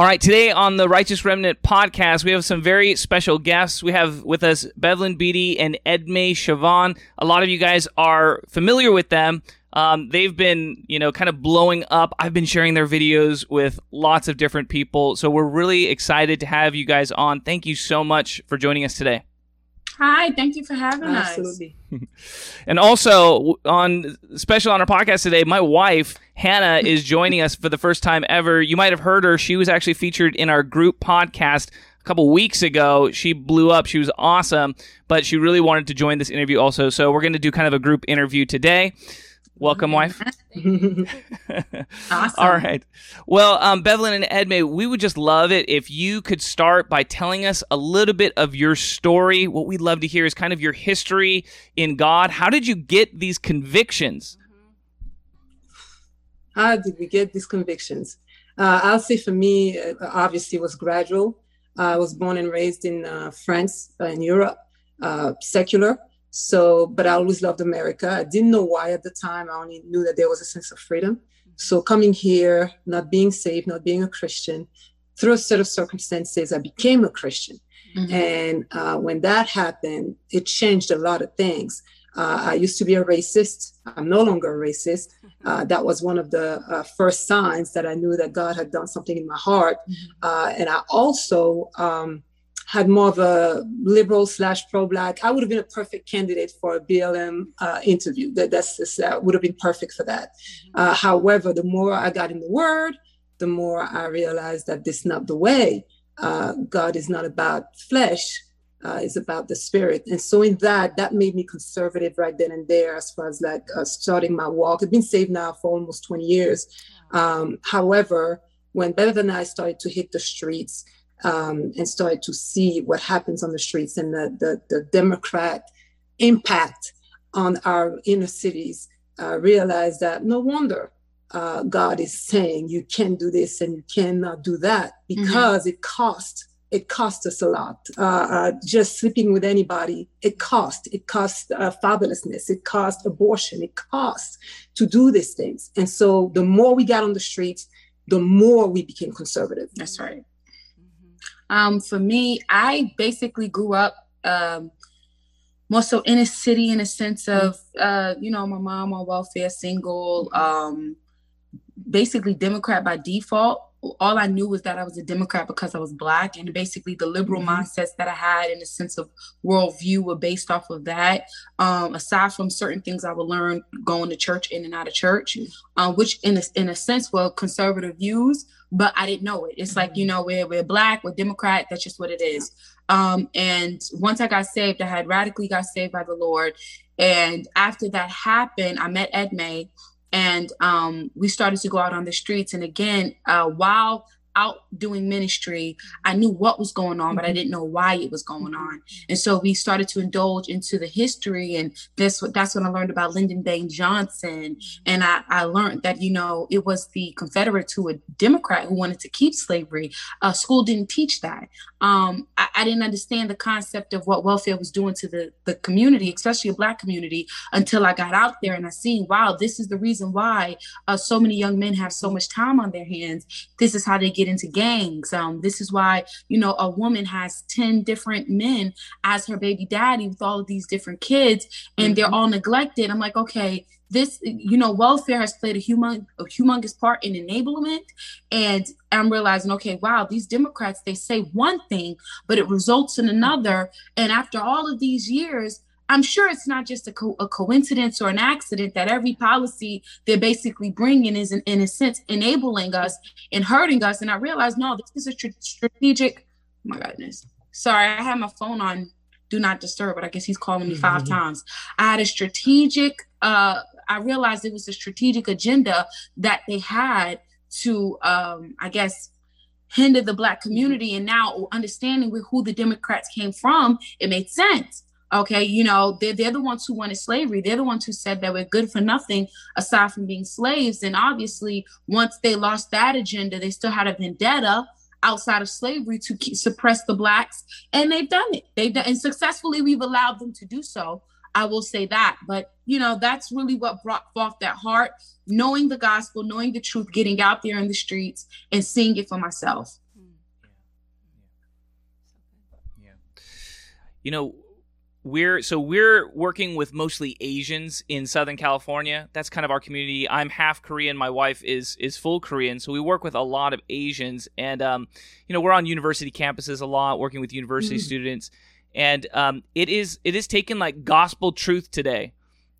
All right, today on the Righteous Remnant podcast, we have some very special guests. We have with us Bevelyn Beatty and Edmee Chavannes. A lot of you guys are familiar with them. Um, they've been, you know, kind of blowing up. I've been sharing their videos with lots of different people. So we're really excited to have you guys on. Thank you so much for joining us today. Hi, thank you for having Absolutely. us. and also on special on our podcast today, my wife Hannah is joining us for the first time ever. You might have heard her; she was actually featured in our group podcast a couple weeks ago. She blew up; she was awesome, but she really wanted to join this interview also. So we're going to do kind of a group interview today. Welcome, wife. awesome. All right. Well, um, Bevelyn and Edmee, we would just love it if you could start by telling us a little bit of your story. What we'd love to hear is kind of your history in God. How did you get these convictions? How did we get these convictions? Uh, I'll say for me, uh, obviously, it was gradual. Uh, I was born and raised in uh, France, uh, in Europe, uh, secular. So, but I always loved America. I didn't know why at the time. I only knew that there was a sense of freedom. So, coming here, not being saved, not being a Christian, through a set of circumstances, I became a Christian. Mm-hmm. And uh, when that happened, it changed a lot of things. Uh, I used to be a racist. I'm no longer a racist. Uh, that was one of the uh, first signs that I knew that God had done something in my heart. Mm-hmm. Uh, and I also um, had more of a liberal slash pro-black. I would have been a perfect candidate for a BLM uh, interview. That that's just, uh, would have been perfect for that. Mm-hmm. Uh, however, the more I got in the Word, the more I realized that this is not the way. Uh, God is not about flesh; uh, it's about the spirit. And so, in that, that made me conservative right then and there, as far as like uh, starting my walk. I've been saved now for almost 20 years. Um, however, when Bev and I started to hit the streets um, and started to see what happens on the streets and the, the, the Democrat impact on our inner cities, uh, realized that no wonder uh, God is saying you can do this and you cannot do that mm-hmm. because mm-hmm. it costs. It costs us a lot. Uh, uh, just sleeping with anybody, it costs. It costs uh, fabulousness. It costs abortion. It costs to do these things. And so the more we got on the streets, the more we became conservative. That's right. Um, for me, I basically grew up um, more so in a city in a sense of, uh, you know, my mom on welfare, single, um, basically Democrat by default. All I knew was that I was a Democrat because I was black, and basically the liberal mm-hmm. mindsets that I had in a sense of worldview were based off of that. Um, aside from certain things I would learn going to church in and out of church, uh, which in a, in a sense were conservative views but I didn't know it. It's like, you mm-hmm. know, we're, we're black, we're Democrat, that's just what it is. Um, and once I got saved, I had radically got saved by the Lord. And after that happened, I met Edmee and um, we started to go out on the streets. And again, uh, while out doing ministry, I knew what was going on, but I mm-hmm. didn't know why it was going on. And so we started to indulge into the history, and this that's when I learned about Lyndon Baines Johnson, and I, I learned that you know it was the Confederates who were Democrat who wanted to keep slavery. Uh, school didn't teach that. Um, I, I didn't understand the concept of what welfare was doing to the the community, especially a Black community, until I got out there and I seen, wow, this is the reason why uh, so many young men have so much time on their hands. This is how they get get into gangs. Um, this is why, you know, a woman has 10 different men as her baby daddy with all of these different kids and mm-hmm. they're all neglected. I'm like, okay, this, you know, welfare has played a, human, a humongous part in enablement. And I'm realizing, okay, wow, these Democrats, they say one thing, but it results in another. And after all of these years, I'm sure it's not just a, co- a, coincidence or an accident that every policy they're basically bringing is, in, in a sense, enabling us and hurting us. And I realized, no, this is a tr- strategic. Oh my goodness. Sorry, I had my phone on do not disturb, but I guess he's calling me 5 mm-hmm. times. I had a strategic, uh, I realized it was a strategic agenda that they had to, um, I guess, hinder the black community. And now understanding with who the Democrats came from, it made sense Okay, you know, they're, they're the ones who wanted slavery. They're the ones who said that we're good for nothing aside from being slaves. And obviously, once they lost that agenda, they still had a vendetta outside of slavery to keep, suppress the blacks. And they've done it. They've done, and successfully, we've allowed them to do so. I will say that. But, you know, that's really what brought forth that heart, knowing the gospel, knowing the truth, getting out there in the streets and seeing it for myself. Mm. Yeah. You know, we're so we're working with mostly Asians in Southern California. That's kind of our community. I'm half Korean. My wife is is full Korean, so we work with a lot of Asians, and um, you know, we're on university campuses a lot, working with university mm. students, and um, it is it is taken like gospel truth today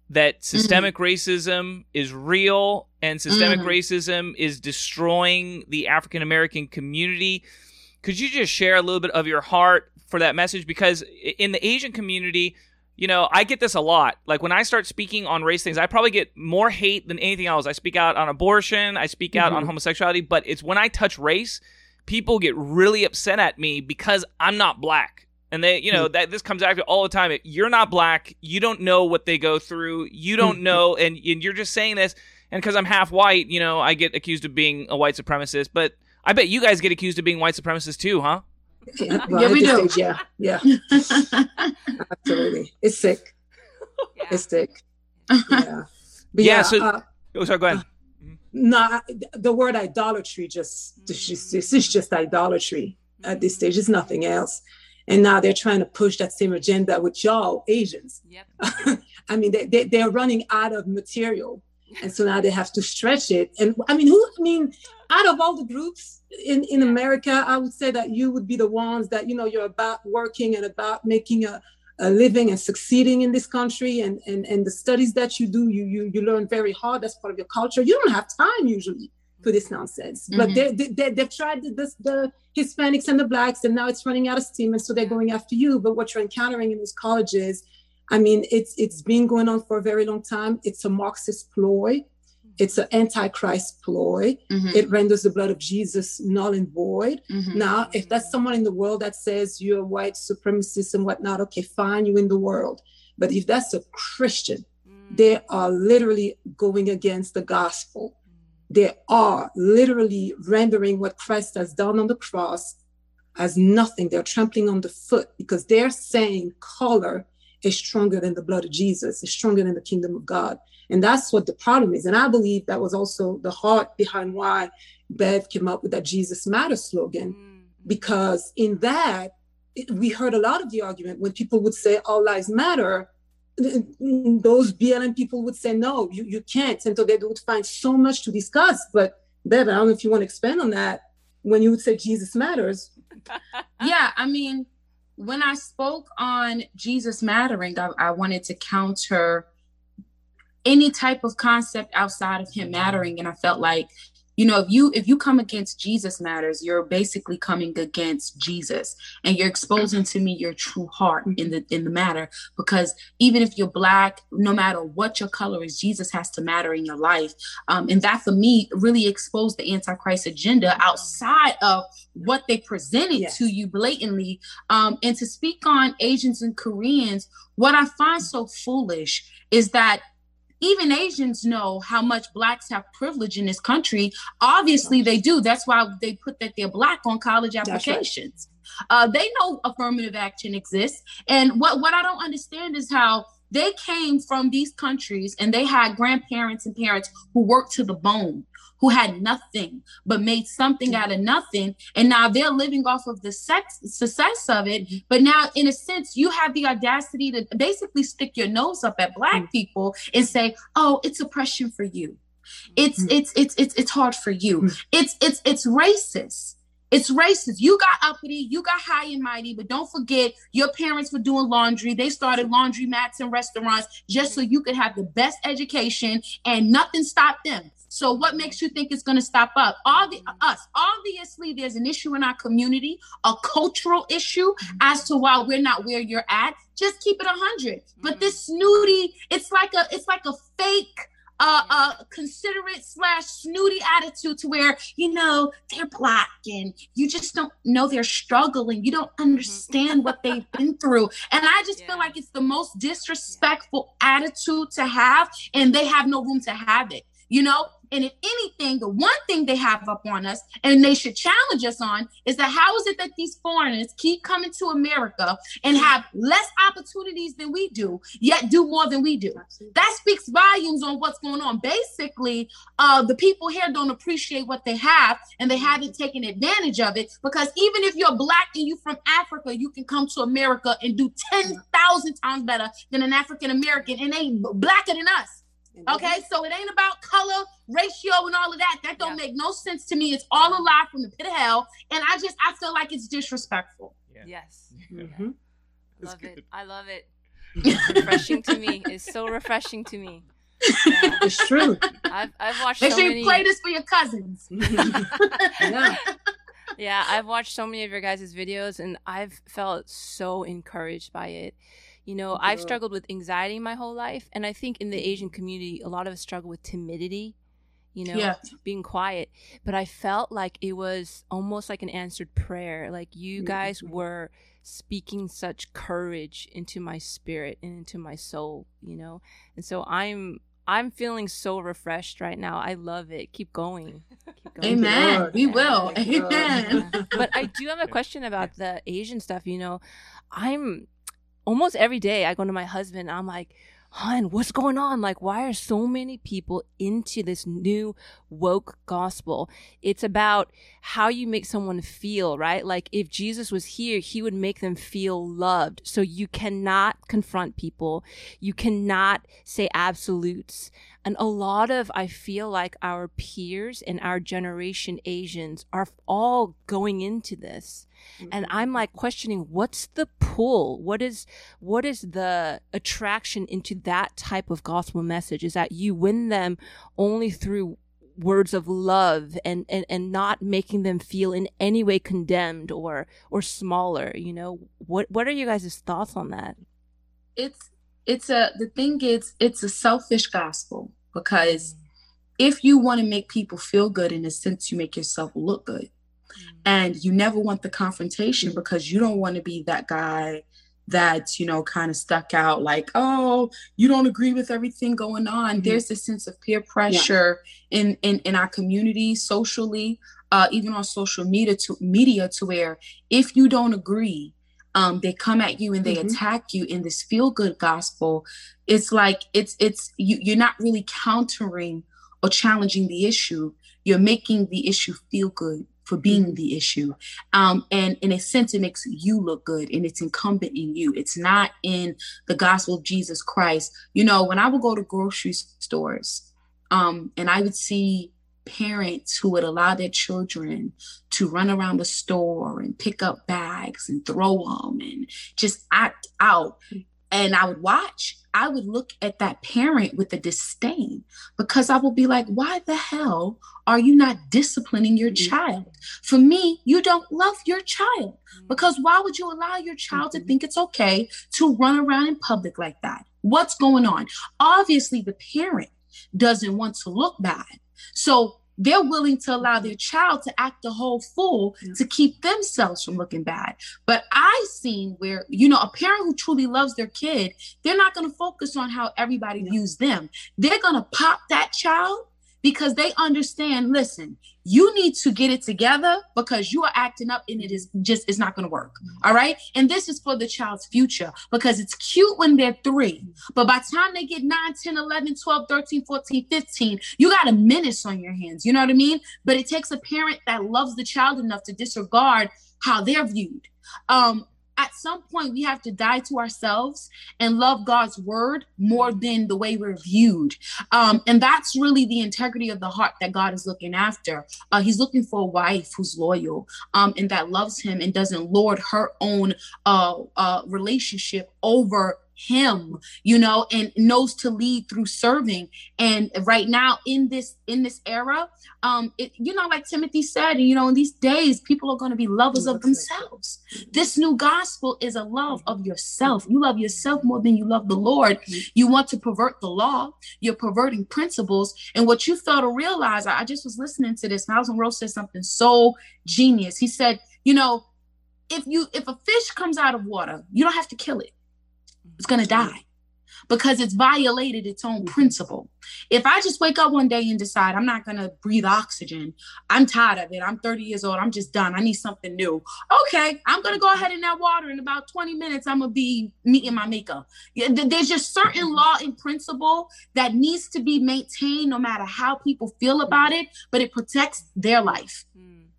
that mm-hmm. systemic mm-hmm. racism is real and systemic mm-hmm. racism is destroying the African American community. Could you just share a little bit of your heart for that message because in the Asian community, you know, I get this a lot. Like when I start speaking on race things, I probably get more hate than anything else. I speak out on abortion, I speak out mm-hmm. on homosexuality, but it's when I touch race, people get really upset at me because I'm not black. And they, you know, mm-hmm. that this comes out all the time. You're not black. You don't know what they go through. You don't mm-hmm. know, and, and you're just saying this. And because I'm half white, you know, I get accused of being a white supremacist. But I bet you guys get accused of being white supremacist too, huh? Yeah, well, yeah we do. Stage, yeah, yeah, absolutely. It's sick. Yeah. It's sick. Yeah, but yeah. yeah so, uh, oh, sorry. Go ahead. Uh, no, the word idolatry just this is just idolatry at this stage. It's nothing else. And now they're trying to push that same agenda with y'all Asians. Yep. I mean, they, they, they're running out of material. And so now they have to stretch it. And I mean, who, I mean, out of all the groups in, in America, I would say that you would be the ones that, you know, you're about working and about making a, a living and succeeding in this country and, and, and the studies that you do, you, you, you learn very hard. That's part of your culture. You don't have time usually for this nonsense. Mm-hmm. But they, they, they've tried the, the, the Hispanics and the Blacks, and now it's running out of steam. And so they're going after you. But what you're encountering in these colleges, I mean, it's it's been going on for a very long time. It's a Marxist ploy it's an antichrist ploy. Mm-hmm. It renders the blood of Jesus null and void. Mm-hmm. Now, if that's someone in the world that says you're a white supremacist and whatnot, okay, fine, you in the world. But if that's a Christian, mm. they are literally going against the gospel. They are literally rendering what Christ has done on the cross as nothing. They're trampling on the foot because they're saying color is stronger than the blood of Jesus, is stronger than the kingdom of God. And that's what the problem is. And I believe that was also the heart behind why Bev came up with that Jesus Matters slogan, mm. because in that, it, we heard a lot of the argument when people would say all lives matter. Those BLM people would say, no, you, you can't. And so they would find so much to discuss. But Bev, I don't know if you want to expand on that when you would say Jesus matters. yeah, I mean, when I spoke on Jesus mattering, I, I wanted to counter any type of concept outside of him mattering. And i felt like you know if you if you come against jesus matters you're basically coming against jesus and you're exposing to me your true heart in the in the matter because even if you're black no matter what your color is jesus has to matter in your life um, and that for me really exposed the antichrist agenda outside of what they presented yes. to you blatantly um, and to speak on asians and koreans what i find so foolish is that even Asians know how much blacks have privilege in this country. Obviously, they do. That's why they put that they're black on college applications. Right. Uh, they know affirmative action exists. And what, what I don't understand is how they came from these countries and they had grandparents and parents who worked to the bone who had nothing but made something out of nothing and now they're living off of the sex, success of it but now in a sense you have the audacity to basically stick your nose up at black mm. people and say oh it's oppression for you it's mm. it's it's it's it's hard for you mm. it's it's it's racist it's racist. You got uppity, you got high and mighty, but don't forget your parents were doing laundry. They started laundry mats and restaurants just so you could have the best education and nothing stopped them. So what makes you think it's going to stop up? All the us obviously there's an issue in our community, a cultural issue as to why we're not where you're at. Just keep it a 100. But this snooty, it's like a it's like a fake uh, uh, considerate slash snooty attitude to where you know they're black and you just don't know they're struggling. You don't understand what they've been through, and I just yeah. feel like it's the most disrespectful attitude to have, and they have no room to have it. You know, And if anything, the one thing they have up on us and they should challenge us on is that how is it that these foreigners keep coming to America and have less opportunities than we do, yet do more than we do? That speaks volumes on what's going on. Basically, uh, the people here don't appreciate what they have and they haven't taken advantage of it because even if you're black and you're from Africa, you can come to America and do 10,000 times better than an African American and they blacker than us. Okay, so it ain't about color, ratio, and all of that. That don't yeah. make no sense to me. It's all a lie from the pit of hell, and I just I feel like it's disrespectful. Yeah. Yes, mm-hmm. love it. I love it. It's refreshing to me. It's so refreshing to me. Yeah. It's true. I've I've watched. Make so sure you many... play this for your cousins. yeah. yeah, I've watched so many of your guys' videos, and I've felt so encouraged by it. You know, I've struggled with anxiety my whole life. And I think in the Asian community, a lot of us struggle with timidity, you know, yeah. being quiet. But I felt like it was almost like an answered prayer. Like you guys mm-hmm. were speaking such courage into my spirit and into my soul, you know? And so I'm I'm feeling so refreshed right now. I love it. Keep going. Keep going. Amen. We will. Amen. but I do have a question about the Asian stuff. You know, I'm almost every day I go to my husband, I'm like, hon, what's going on? Like, why are so many people into this new woke gospel? It's about how you make someone feel, right? Like, if Jesus was here, he would make them feel loved. So you cannot confront people. You cannot say absolutes. And a lot of, I feel like our peers and our generation Asians are all going into this. Mm-hmm. And I'm like questioning what's the pull? What is, what is the attraction into that type of gospel message? Is that you win them only through words of love and, and, and not making them feel in any way condemned or, or smaller, you know? What, what are you guys' thoughts on that? It's, it's a the thing is it's a selfish gospel because if you want to make people feel good in a sense you make yourself look good mm-hmm. and you never want the confrontation because you don't want to be that guy that's you know kind of stuck out like oh you don't agree with everything going on mm-hmm. there's a sense of peer pressure yeah. in, in in our community socially uh, even on social media to media to where if you don't agree um, they come at you and they mm-hmm. attack you in this feel good gospel it's like it's it's you, you're not really countering or challenging the issue you're making the issue feel good for being mm-hmm. the issue um, and in a sense it makes you look good and it's incumbent in you it's not in the gospel of jesus christ you know when i would go to grocery stores um, and i would see parents who would allow their children to run around the store and pick up bags and throw them and just act out. And I would watch, I would look at that parent with a disdain because I would be like, why the hell are you not disciplining your mm-hmm. child? For me, you don't love your child because why would you allow your child mm-hmm. to think it's okay to run around in public like that? What's going on? Obviously, the parent doesn't want to look bad. So they're willing to allow mm-hmm. their child to act a whole fool yeah. to keep themselves from looking bad. But I've seen where, you know, a parent who truly loves their kid, they're not going to focus on how everybody yeah. views them. They're going to pop that child because they understand listen you need to get it together because you are acting up and it is just it's not going to work all right? And this is for the child's future because it's cute when they're three but by the time they get 9 10 11 12 13 14 15 you got a menace on your hands you know what i mean? But it takes a parent that loves the child enough to disregard how they're viewed. Um at some point we have to die to ourselves and love God's word more than the way we're viewed. Um, and that's really the integrity of the heart that God is looking after. Uh, he's looking for a wife who's loyal um, and that loves him and doesn't lord her own uh, uh, relationship over him you know and knows to lead through serving. And right now in this in this era um it, you know like timothy said you know in these days people are going to be lovers of themselves. This new gospel is a love of yourself. You love yourself more than you love the lord. You want to pervert the law. You're perverting principles. And what you fail to realize i just was listening to this Myles Munroe said something so genius. He said you know if you if a fish comes out of water you don't have to kill it it's going to die. because it's violated its own principle. If I just wake up one day and decide I'm not going to breathe oxygen, I'm tired of it. I'm 30 years old. I'm just done. I need something new. Okay, I'm going to go ahead in that water. In about 20 minutes, I'm going to be meeting my makeup. There's just certain law and principle that needs to be maintained no matter how people feel about it, but it protects their life. Mm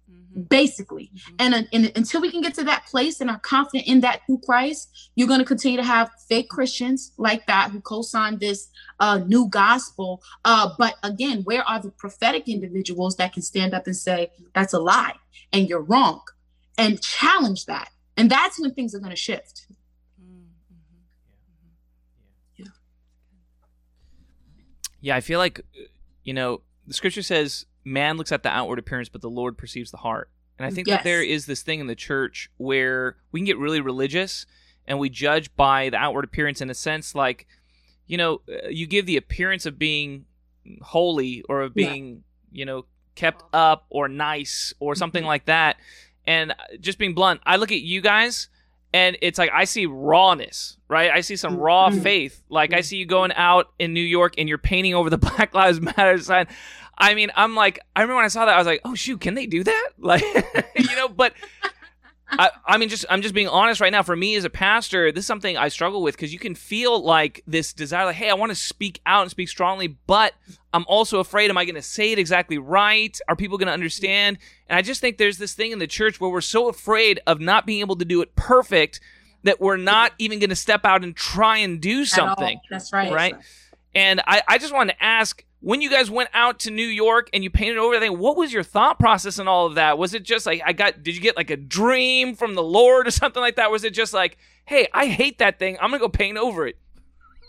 basically. Mm-hmm. And, uh, and, until we can get to that place and are confident in that through Christ, you're going to continue to have fake Christians like that who co-sign this uh, new gospel. Uh, but again, where are the prophetic individuals that can stand up and say that's a lie and you're wrong and challenge that? And that's when things are going to shift. Yeah. yeah, I feel like, you know, the scripture says man looks at the outward appearance, but the Lord perceives the heart. And I think yes. that there is this thing in the church where we can get really religious and we judge by the outward appearance in a sense like, you know, uh, you give the appearance of being holy or of being, yeah. you know, kept up or nice or something mm-hmm. like that. And uh, just being blunt, I look at you guys and it's like I see rawness, right? I see some raw mm-hmm. faith. Like I mm-hmm. see you going out in New York and you're painting over the Black Lives Matter sign. I mean, I'm like, I remember when I saw that, I was like, oh shoot, can they do that? Like, you know, but I, I mean, just I'm just being honest right now. For me as a pastor, this is something I struggle with because you can feel like this desire, like, hey, I want to speak out and speak strongly, but I'm also afraid, am I going to say it exactly right? Are people going to understand? And I just think there's this thing in the church where we're so afraid of not being able to do it perfect that we're not even going to step out and try and do something. That's right. Right. And I, I just wanted to ask when you guys went out to New York and you painted over everything, what was your thought process and all of that? Was it just like I got? Did you get like a dream from the Lord or something like that? Was it just like, hey, I hate that thing. I'm gonna go paint over it.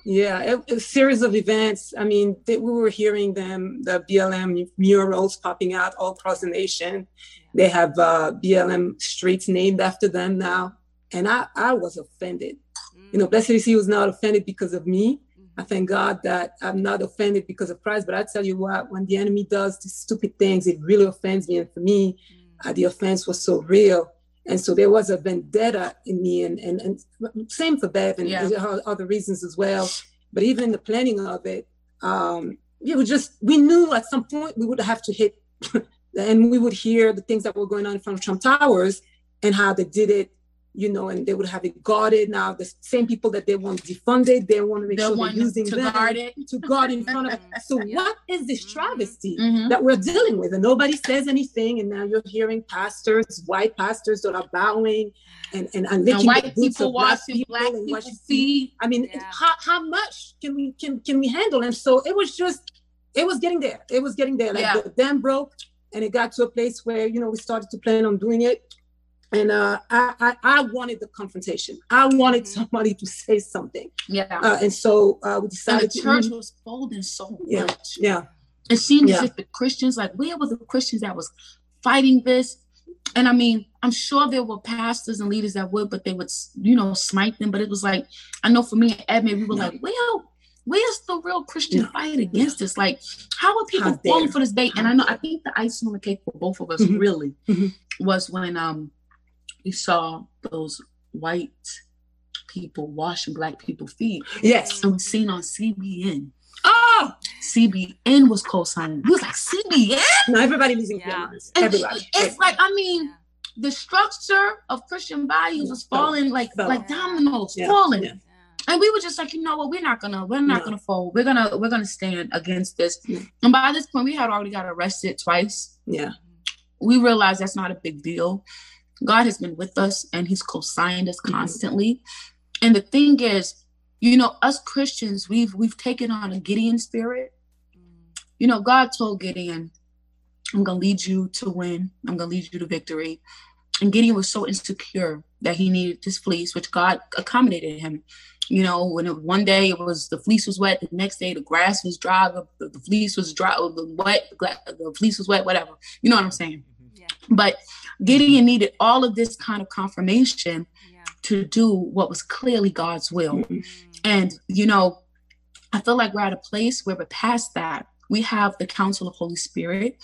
Yeah, it, a series of events. I mean, they, we were hearing them, the BLM murals popping out all across the nation. They have uh, BLM streets named after them now, and I, I was offended. You know, Blessed He was not offended because of me I thank God that I'm not offended because of Christ. But I tell you what, when the enemy does these stupid things, it really offends me. And for me, uh, the offense was so real. And so there was a vendetta in me, and and, and same for Bev and yeah. other reasons as well. But even in the planning of it, um, it was just we knew at some point we would have to hit, and we would hear the things that were going on in front of Trump Towers and how they did it you know, and they would have it guarded. Now, the same people that they want defunded, they want to make they sure they're using to them guard it. to guard in front of. So, yeah. what is this travesty mm-hmm. that we're dealing with? And nobody says anything. And now you're hearing pastors, white pastors that are bowing and and, and licking and white people washing black people, black people feet. I mean, yeah. how, how much can we can can we handle? And so it was just, it was getting there. It was getting there. Like yeah. the dam broke, and it got to a place where you know we started to plan on doing it and uh, I, I, I wanted the confrontation. I wanted mm-hmm. somebody to say something. Yeah. Uh, and so uh, we decided. And the church to, was folding so yeah, much. Yeah. It seemed yeah. as if the Christians, like, where were the Christians that was fighting this? And I mean, I'm sure there were pastors and leaders that would, but they would, you know, smite them. But it was like, I know for me and Edmund, we were like, well, where's the real Christian fight against this? Like, how are people falling for this bait? And I know, I think the icing on the cake for both of us mm-hmm. really mm-hmm. was when um we saw those white people washing black people's feet. Yes. And we seen on CBN. Oh, ah! CBN was co-signing. We was like CBN. No, everybody losing yeah. cameras. Everybody. It's, it's like I mean, the structure of Christian values was falling like like dominoes, yeah. falling. Yeah. And we were just like, you know what, we're not gonna, we're not no. gonna fold. We're gonna, we're gonna stand against this. And by this point, we had already got arrested twice. Yeah. We realized that's not a big deal. God has been with us and he's co-signed us mm-hmm. constantly. Mm-hmm. And the thing is, you know, us Christians, we've we've taken on a Gideon spirit. You know, God told Gideon, I'm gonna lead you to win, I'm gonna lead you to victory. And Gideon was so insecure that he needed this fleece, which God accommodated him. You know, when it, one day it was the fleece was wet, the next day the grass was dry, the, the fleece was dry, the wet, the fleece was wet, whatever. You know what I'm saying? Yeah. But Gideon needed all of this kind of confirmation yeah. to do what was clearly God's will. Mm-hmm. And, you know, I feel like we're at a place where we're past that. We have the counsel of Holy Spirit.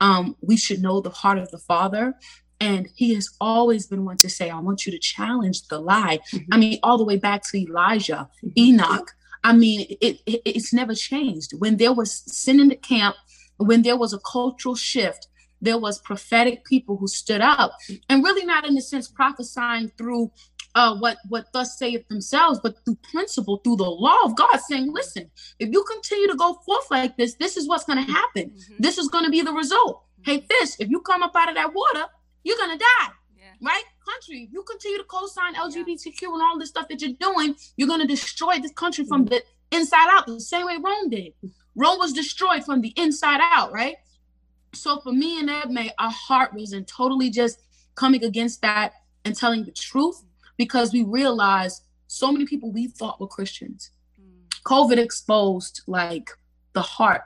Um, we should know the heart of the Father. And he has always been one to say, I want you to challenge the lie. Mm-hmm. I mean, all the way back to Elijah, mm-hmm. Enoch, I mean, it, it it's never changed. When there was sin in the camp, when there was a cultural shift, there was prophetic people who stood up and really not in the sense prophesying through uh, what what thus saith themselves, but through principle, through the law of God, saying, "Listen, if you continue to go forth like this, this is what's going to happen. Mm-hmm. This is going to be the result. Mm-hmm. Hey, fish, if you come up out of that water, you're going to die." Yeah. Right, country. If you continue to co-sign LGBTQ yeah. and all this stuff that you're doing, you're going to destroy this country from the inside out, the same way Rome did. Rome was destroyed from the inside out, right? So for me and Edmee, our heart was in totally just coming against that and telling the truth because we realized so many people we thought were Christians. Mm. COVID exposed like the heart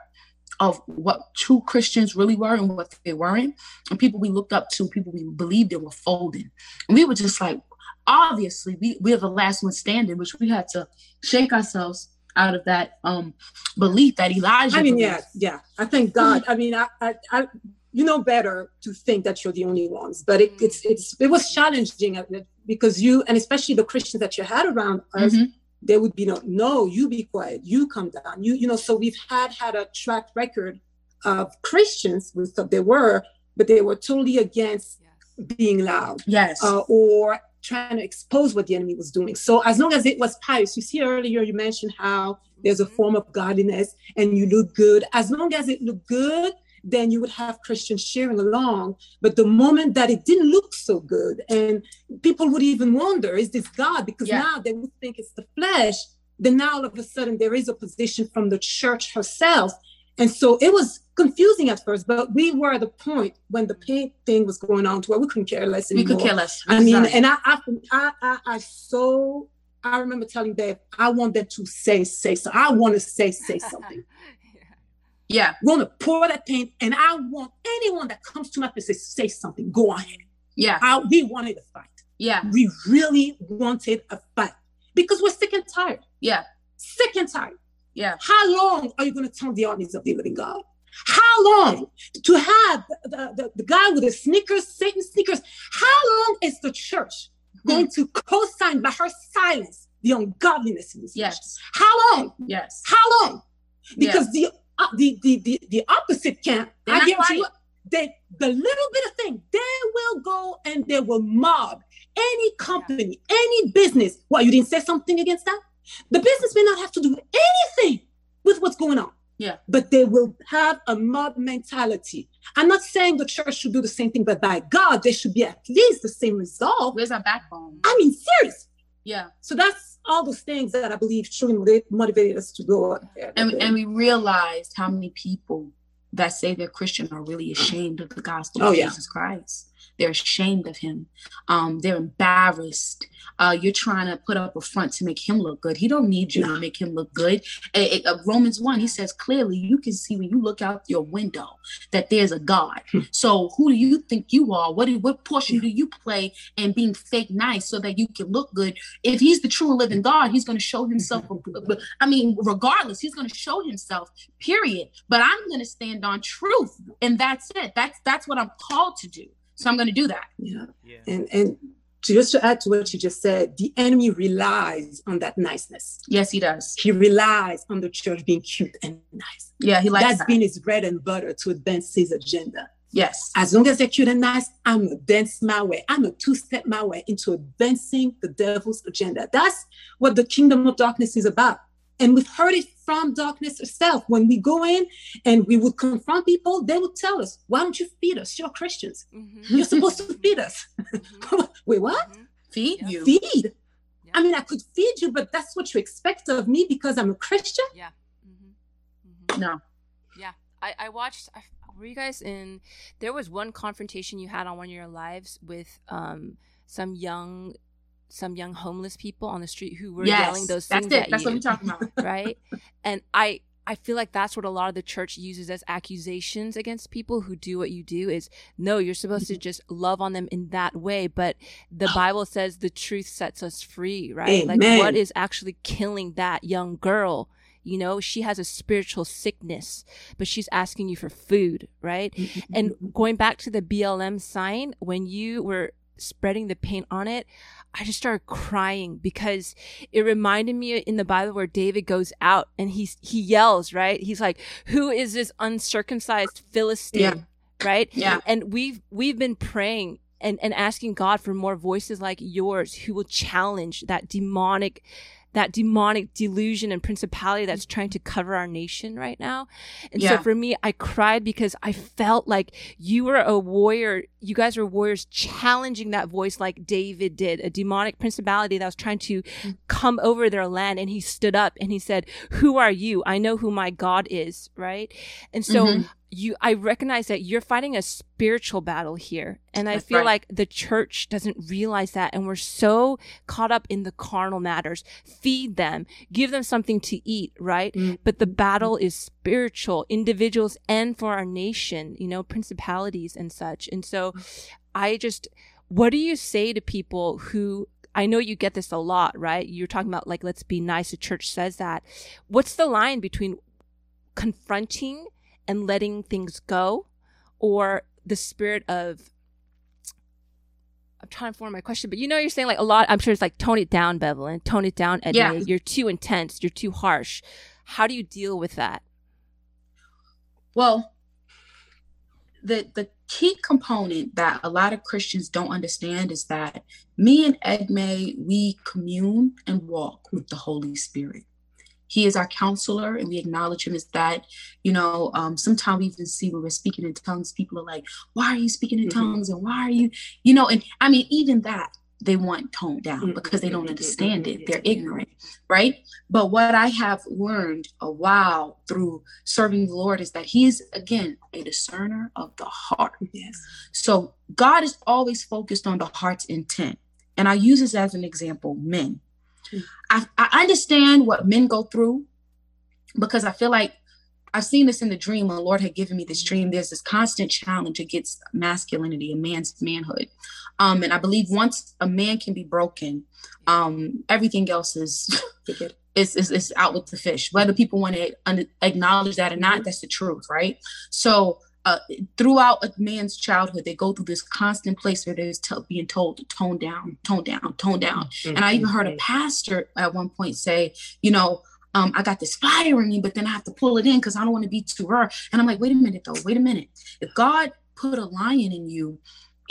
of what true Christians really were and what they weren't. And people we looked up to, people we believed in were folding. And we were just like, obviously, we, we're the last one standing, which we had to shake ourselves out of that um belief that Elijah. I mean, believed. yeah, yeah. I thank God. I mean, I, I, I, you know better to think that you're the only ones, but it, it's, it's, it was challenging because you and especially the Christians that you had around us, mm-hmm. there would be no, no, you be quiet, you come down, you, you know. So we've had had a track record of Christians, we thought they were, but they were totally against being loud, yes, uh, or trying to expose what the enemy was doing. So as long as it was pious, you see earlier you mentioned how there's a mm-hmm. form of godliness and you look good. As long as it looked good, then you would have Christians cheering along. But the moment that it didn't look so good, and people would even wonder, is this God? Because yeah. now they would think it's the flesh. Then now all of a sudden there is opposition from the church herself. And so it was confusing at first, but we were at the point when the paint thing was going on to where we couldn't care less anymore. We could care less. I mean, and I, I, I, I, I so I remember telling Dave, I want them to say, say so. I want to say, say something. Yeah. We're gonna pour that paint, and I want anyone that comes to my face to say something. Go ahead. Yeah. I, we wanted a fight. Yeah. We really wanted a fight because we're sick and tired. Yeah. Sick and tired. Yeah. How long are you going to tell the armies of the living God? How long to have the, the, the guy with the sneakers, Satan sneakers? How long is the church going to co-sign by her silence the ungodliness in this yes how long yes how long because the uh, the, the the the opposite camp They're i guarantee you they the little bit of thing they will go and they will mob any company yeah. any business why you didn't say something against that the business may not have to do anything with what's going on yeah. But they will have a mob mentality. I'm not saying the church should do the same thing, but by God, there should be at least the same result. Where's our backbone? I mean, seriously. Yeah. So that's all those things that I believe truly motivated us to go there. And, and we realized how many people that say they're Christian are really ashamed of the gospel oh, of yeah. Jesus Christ. They're ashamed of him. Um, they're embarrassed. Uh, you're trying to put up a front to make him look good. He don't need you to make him look good. uh, Romans 1, he says clearly, you can see when you look out your window that there's a God. Hmm. so who do you think you are? What, what portion do you play in being fake nice so that you can look good? If he's the true living God, he's going to show himself. I mean, regardless, he's going to show himself, period. But I'm going to stand on truth. And that's it. That's, that's what I'm called to do. So I'm going to do that. Yeah. yeah. And and to just to add to what you just said, the enemy relies on that niceness. Yes, he does. He relies on the church being cute and nice. Yeah, he likes That's that. been his bread and butter to advance his agenda. Yes. As long as they're cute and nice, I'm a dance my way. I'm a two-step my way into advancing the devil's agenda. That's what the kingdom of darkness is about. And we've heard it from darkness itself. When we go in and we would confront people, they would tell us, Why don't you feed us? You're Christians. Mm-hmm. You're supposed to feed us. Mm-hmm. Wait, what? Mm-hmm. Feed yeah. you? Feed. Yeah. I mean, I could feed you, but that's what you expect of me because I'm a Christian? Yeah. Mm-hmm. No. Yeah. I, I watched, I, were you guys in, there was one confrontation you had on one of your lives with um, some young some young homeless people on the street who were yes, yelling those things that's it. that's you, what we're talking about, right? And I I feel like that's what a lot of the church uses as accusations against people who do what you do is no, you're supposed to mm-hmm. just love on them in that way. But the oh. Bible says the truth sets us free, right? Amen. Like what is actually killing that young girl? You know, she has a spiritual sickness, but she's asking you for food, right? and mm-hmm. going back to the BLM sign, when you were spreading the paint on it, I just started crying because it reminded me in the Bible where David goes out and he's he yells, right? He's like, "Who is this uncircumcised Philistine?" Yeah. Right? Yeah. And we've we've been praying and, and asking God for more voices like yours who will challenge that demonic that demonic delusion and principality that's trying to cover our nation right now. And Yeah. so for me, I cried because I felt like you were a warrior. You guys were warriors challenging that voice like David did, a demonic principality that was trying to come over their land. And he stood up and he said, who are you? I know who my God is. Right. And so Mhm. You, I recognize that you're fighting a spiritual battle here. And I That's feel right. like the church doesn't realize that. And we're so caught up in the carnal matters. Feed them, give them something to eat, right? Mm. But the battle is spiritual, individuals and for our nation, you know, principalities and such. And so I just, what do you say to people who, I know you get this a lot, right? You're talking about like, let's be nice. The church says that. What's the line between confronting and letting things go or the spirit of I'm trying to form my question, but you know, you're saying like a lot. I'm sure it's like tone it down, Bevelyn. Tone it down, Edna. Yeah. You're too intense. You're too harsh. How do you deal with that? Well, the the key component that a lot of Christians don't understand is that me and Edmee, we commune and walk with the Holy Spirit. He is our counselor, and we acknowledge him as that. You know, um, sometimes we even see when we're speaking in tongues, people are like, "Why are you speaking in Mhm. tongues?" and "Why are you?" You know, and I mean, even that they want toned down Mhm. because they don't understand it. They're ignorant, right? But what I have learned a while through serving the Lord is that He is again a discerner of the heart. Yes. So God is always focused on the heart's intent. And I use this as an example men. I, I understand what men go through because I feel like I've seen this in the dream. When the Lord had given me this dream. There's this constant challenge against masculinity, a man's manhood. Um, and I believe once a man can be broken, um, everything else is is, is, is out with the fish. Whether people want to acknowledge that or not, that's the truth, right? So uh, throughout a man's childhood, they go through this constant place where they're t- being told to tone down, tone down, tone down. And I even heard a pastor at one point say, you know, um, I got this fire in me, but then I have to pull it in because I don't want to be too rough. And I'm like, wait a minute, though, wait a minute. If God put a lion in you,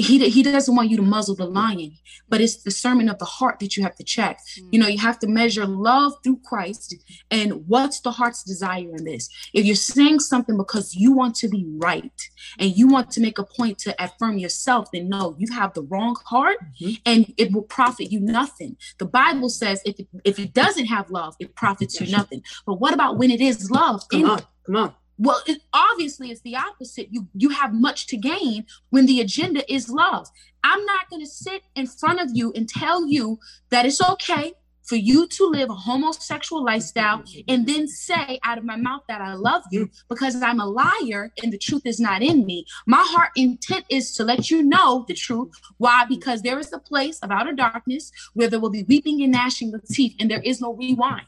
he, he doesn't want you to muzzle the lion, but it's the sermon of the heart that you have to check. You know, you have to measure love through Christ and what's the heart's desire in this. If you're saying something because you want to be right and you want to make a point to affirm yourself, then no, you have the wrong heart Mhm. and it will profit you nothing. The Bible says if it, if it doesn't have love, it profits you nothing. But what about when it is love? Come on. Come on. Well, it, obviously, it's the opposite. You you have much to gain when the agenda is love. I'm not going to sit in front of you and tell you that it's okay for you to live a homosexual lifestyle and then say out of my mouth that I love you because I'm a liar and the truth is not in me. My heart intent is to let you know the truth. Why? Because there is a place of outer darkness where there will be weeping and gnashing of teeth and there is no rewind.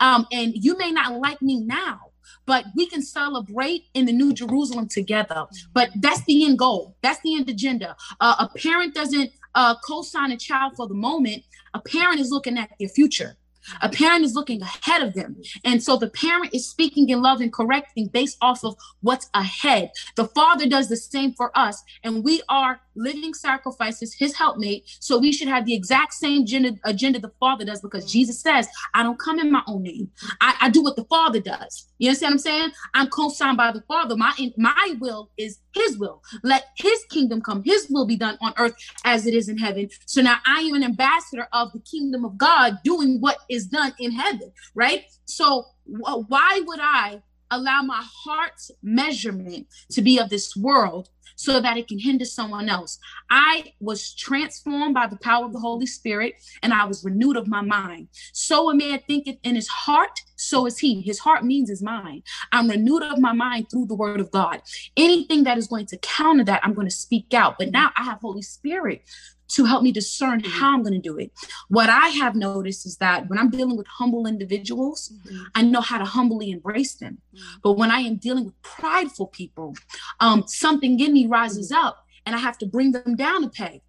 Um, and you may not like me now, but we can celebrate in the New Jerusalem together. But that's the end goal. That's the end agenda. Uh, a parent doesn't uh, co-sign a child for the moment. A parent is looking at their future. A parent is looking ahead of them. And so the parent is speaking in love and correcting based off of what's ahead. The father does the same for us. And we are living sacrifices, his helpmate. So we should have the exact same agenda, agenda the father does because mm. Jesus says, I don't come in my own name. I, I do what the father does. You understand what I'm saying? I'm co-signed by the father. My my will is his will. Let his kingdom come, his will be done on earth as it is in heaven. So now I am an ambassador of the kingdom of God doing what is done in heaven, right? So wh- why would I allow my heart's measurement to be of this world so that it can hinder someone else? I was transformed by the power of the Holy Spirit and I was renewed of my mind. So a man thinketh in his heart, so is he. His heart means his mind. I'm renewed of my mind through the word of God. Anything that is going to counter that, I'm going to speak out. But now I have Holy Spirit to help me discern mm-hmm. how I'm going to do it. What I have noticed is that when I'm dealing with humble individuals, mm-hmm. I know how to humbly embrace them. Mm-hmm. But when I am dealing with prideful people, um, something in me rises up and I have to bring them down a peg.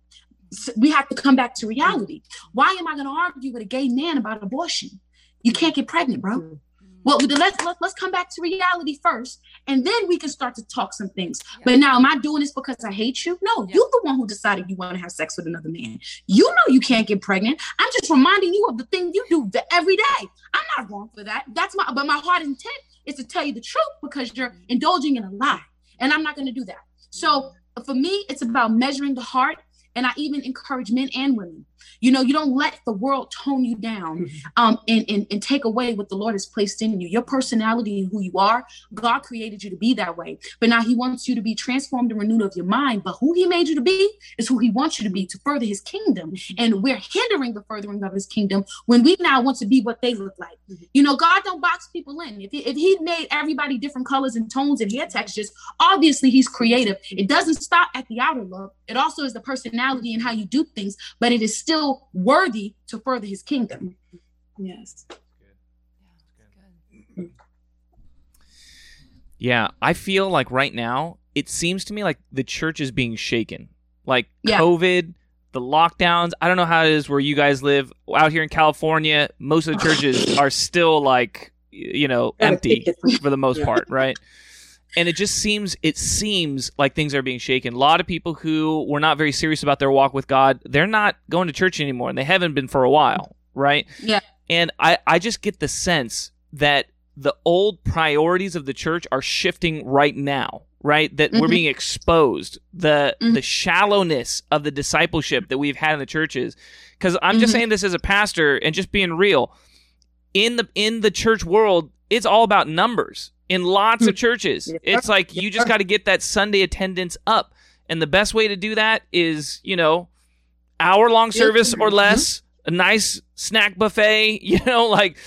we have to come back to reality. Why am I going to argue with a gay man about abortion? You can't get pregnant, bro. Mm-hmm. Well, let's, let's let's come back to reality first, and then we can start to talk some things. Yeah. But now, am I doing this because I hate you? No, yeah. you're the one who decided you want to have sex with another man. You know you can't get pregnant. I'm just reminding you of the thing you do every day. I'm not wrong for that. That's my but my heart intent is to tell you the truth because you're indulging in a lie, and I'm not going to do that. So for me, it's about measuring the heart, and I even encourage men and women you know, you don't let the world tone you down mm-hmm. um, and, and, and take away what the Lord has placed in you. Your personality and who you are, God created you to be that way. But now He wants you to be transformed and renewed of your mind. But who He made you to be is who He wants you to be to further His kingdom. Mm-hmm. And we're hindering the furthering of His kingdom when we now want to be what they look like. Mm-hmm. You know, God don't box people in. If he, if he made everybody different colors and tones and hair textures, obviously He's creative. It doesn't stop at the outer look. It also is the personality and how you do things, but it is still worthy to further his kingdom. Yes. Yeah, I feel like right now it seems to me like the church is being shaken. Like yeah. COVID, the lockdowns. I don't know how it is where you guys live out here in California. Most of the churches are still like you know empty for the most part, right? And it just seems it seems like things are being shaken. A lot of people who were not very serious about their walk with God, they're not going to church anymore, and they haven't been for a while, right? Yeah. And I I just get the sense that the old priorities of the church are shifting right now, right? That mm-hmm. we're being exposed the mm-hmm. the shallowness of the discipleship that we've had in the churches. Because I'm mm-hmm. just saying this as a pastor and just being real. In the in the church world, it's all about numbers in lots of hmm. churches. Yeah. It's like you just got to get that Sunday attendance up. And the best way to do that is, you know, hour long service or less, a nice snack buffet, you know, like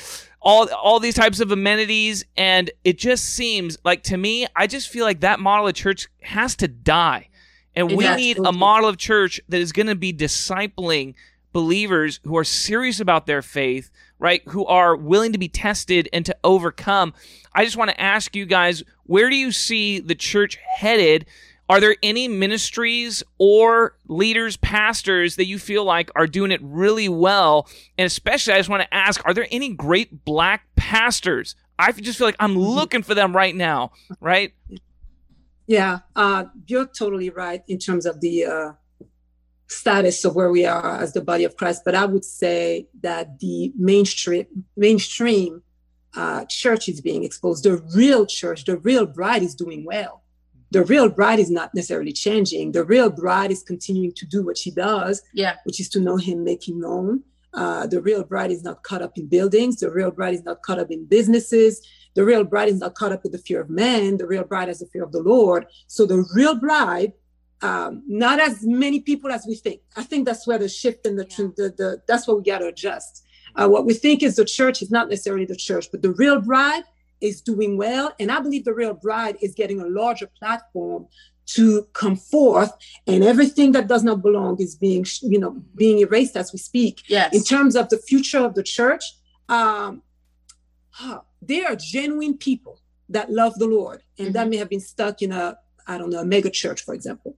all all these types of amenities and it just seems like to me, I just feel like that model of church has to die. And we need a model of church that is going to be discipling believers who are serious about their faith, right? Who are willing to be tested and to overcome. I just want to ask you guys, where do you see the church headed? Are there any ministries or leaders, pastors that you feel like are doing it really well? And especially, I just want to ask, are there any great black pastors? I just feel like I'm mm-hmm. looking for them right now, right? Yeah, uh, you're totally right in terms of the uh, status of where we are as the body of Christ, but I would say that the mainstream mainstream uh, church is being exposed. The real church, the real bride is doing well. The real bride is not necessarily changing. The real bride is continuing to do what she does, yeah, which is to know Him, make Him known. Uh, the real bride is not caught up in buildings. The real bride is not caught up in businesses. The real bride is not caught up with the fear of man. The real bride has the fear of the Lord. So the real bride um, not as many people as we think. I think that's where the shift in the, yeah. the, the that's what we got to adjust. Uh, what we think is the church is not necessarily the church, but the real bride is doing well, and I believe the real bride is getting a larger platform to come forth, and everything that does not belong is being you know being erased as we speak. Yes. In terms of the future of the church, um, there are genuine people that love the Lord, and mm-hmm. that may have been stuck in a I don't know a mega church, for example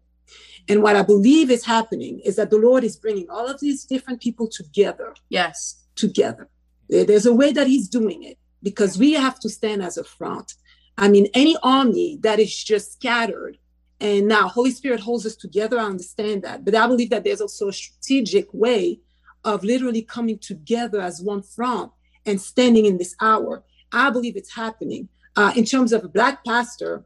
and what I believe is happening is that the Lord is bringing all of these different people together. Yes. Together. There's a way that He's doing it because we have to stand as a front. I mean, any army that is just scattered and now Holy Spirit holds us together, I understand that. But I believe that there's also a strategic way of literally coming together as one front and standing in this hour. I believe it's happening. Uh, in terms of a black pastor,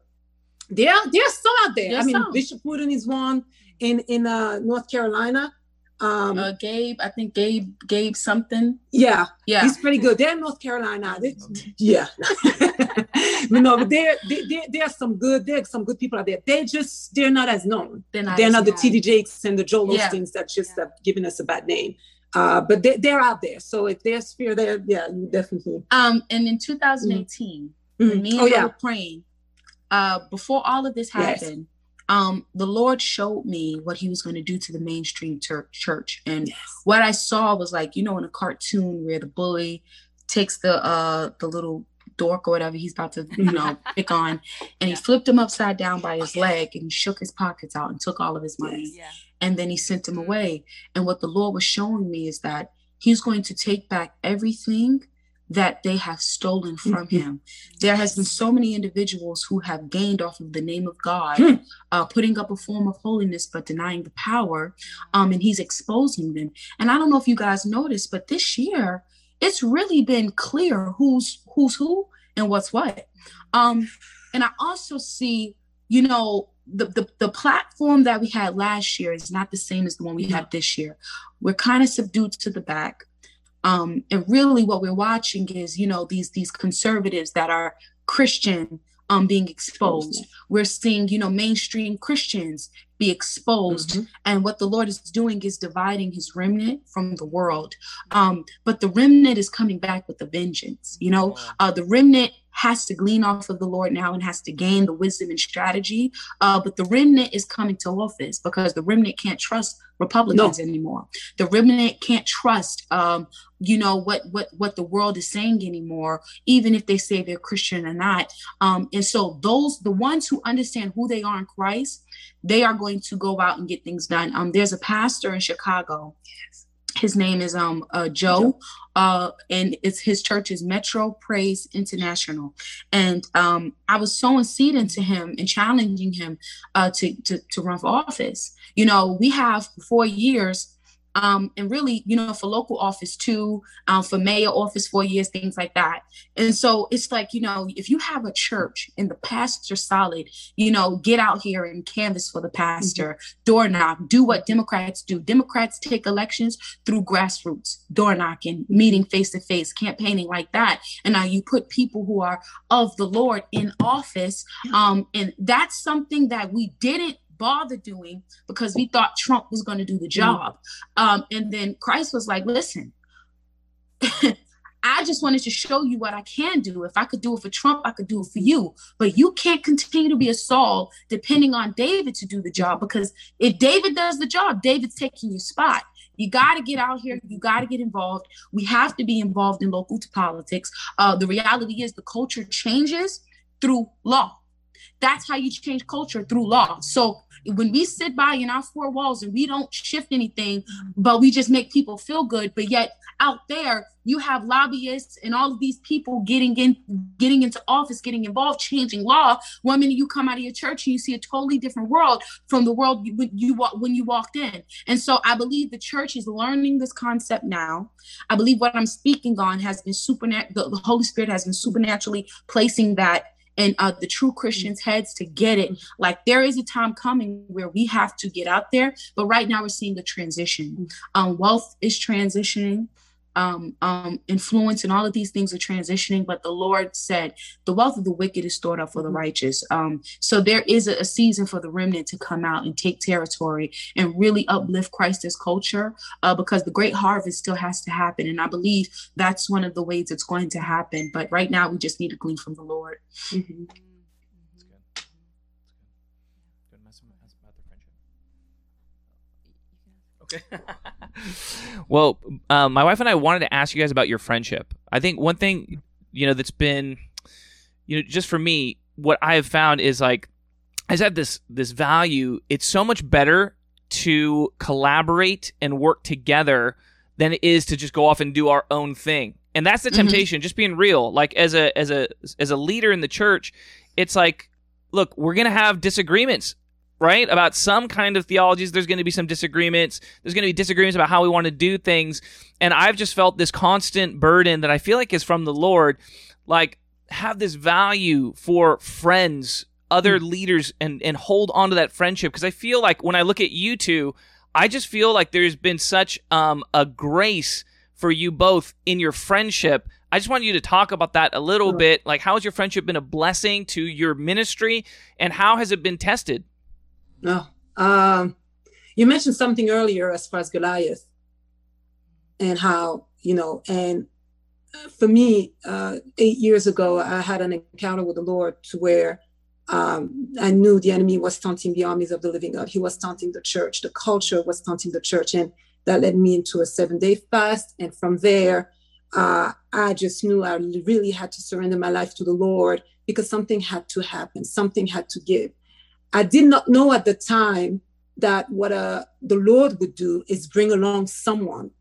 they're they're still out there. There's I mean, some. Bishop Wooden is one in in uh, North Carolina. Um, uh, Gabe, I think Gabe Gabe something. Yeah, yeah, he's pretty good. They're in North Carolina. They, yeah, but no, but there there there's some good there's some good people out there. They just they're not as known. They're not, they're not the TD Jakes and the Joel yeah. Osteens that just yeah. have given us a bad name. Uh, but they, they're out there. So if there's fear there, yeah, definitely. Um, and in 2018, mm-hmm. when me and oh, yeah. were praying, uh, before all of this happened, yes. um, the Lord showed me what He was going to do to the mainstream church, and yes. what I saw was like you know in a cartoon where the bully takes the uh the little dork or whatever he's about to you know pick on, and he flipped him upside down by his leg and shook his pockets out and took all of his money. Yes. and then he sent him away. And what the Lord was showing me is that he's going to take back everything that they have stolen from mm-hmm. him. There has been so many individuals who have gained off of the name of God, hmm. uh, putting up a form of holiness but denying the power, um, and he's exposing them. And I don't know if you guys noticed, but this year it's really been clear who's who's who and what's what. Um, and I also see, you know, the, the, the platform that we had last year is not the same as the one we have this year. We're kind of subdued to the back. Um, and really what we're watching is, you know, these these conservatives that are Christian um, being exposed. We're seeing, you know, mainstream Christians be exposed. Mm-hmm. And what the Lord is doing is dividing his remnant from the world. Um, but the remnant is coming back with a vengeance. You know, uh, the remnant has to glean off of the Lord now and has to gain the wisdom and strategy. Uh, but the remnant is coming to office because the remnant can't trust Republicans no. anymore. The remnant can't trust, um, you know, what what what the world is saying anymore, even if they say they're Christian or not. Um, and so those the ones who understand who they are in Christ, they are going to go out and get things done. Um, there's a pastor in Chicago. Yes his name is um uh, Joe, uh, and it's his church is Metro Praise International, and um I was sowing seed into him and challenging him uh to to to run for office. You know, we have four years um, and really, you know, for local office too, um, for mayor office four years, things like that. And so it's like, you know, if you have a church and the pastor solid, you know, get out here and canvas for the pastor, mm-hmm. door knock, do what Democrats do. Democrats take elections through grassroots, door knocking, meeting face to face, campaigning like that. And now you put people who are of the Lord in office. Um, and that's something that we didn't bother doing because we thought Trump was going to do the mm. job. Um, and then Christ was like, listen, I just wanted to show you what I can do. If I could do it for Trump, I could do it for you. But you can't continue to be a Saul depending on David to do the job because if David does the job, David's taking your spot. You got to get out here. You got to get involved. We have to be involved in local politics. Uh, the reality is the culture changes through law. That's how you change culture through law. So when we sit by in our four walls and we don't shift anything, but we just make people feel good, but yet out there you have lobbyists and all of these people getting in getting into office getting involved changing law. One minute you come out of your church and you see a totally different world from the world you, you when you walked in. And so i believe the church is learning this concept now. I believe what i'm speaking on has been supernatural the holy spirit has been supernaturally placing that and uh, the true Christians' heads to get it. Like there is a time coming where we have to get out there, but right now we're seeing a transition. Um, wealth is transitioning um, um, influence and all of these things are transitioning. But the Lord said, the wealth of the wicked is stored up for the mm-hmm. righteous. Um, so there is a, a, season for the remnant to come out and take territory and really uplift Christ's culture uh, because the great harvest still has to happen. And I believe that's one of the ways it's going to happen. But right now, we just need to glean from the Lord. Mm-hmm. Okay. well, um, my wife and I wanted to ask you guys about your friendship. I think one thing, you know, that's been, you know, just for me, what I have found is like, I had this this value. It's so much better to collaborate and work together than it is to just go off and do our own thing. And that's the mm-hmm. temptation. Mm-hmm. Just being real, like as a as a as a leader in the church, it's like, look, we're gonna have disagreements right? About some kind of theologies, there's going to be some disagreements. There's going to be disagreements about how we want to do things. And I've just felt this constant burden that I feel like is from the Lord, like have this value for friends, other mm. leaders, and and hold on to that friendship. Because I feel like when I look at you two, I just feel like there's been such um, a grace for you both in your friendship. I just want you to talk about that a little bit. Like, how has your friendship been a blessing to your ministry, and how has it been tested? No. Um, you mentioned something earlier as far as Goliath and how, you know, and for me, uh, eight years ago, I had an encounter with the Lord to where um, I knew the enemy was taunting the armies of the living God. He was taunting the church. The culture was taunting the church. And that led me into a seven day fast. And from there, uh, I just knew I really had to surrender my life to the Lord because something had to happen, something had to give. I did not know at the time that what uh, the Lord would do is bring along someone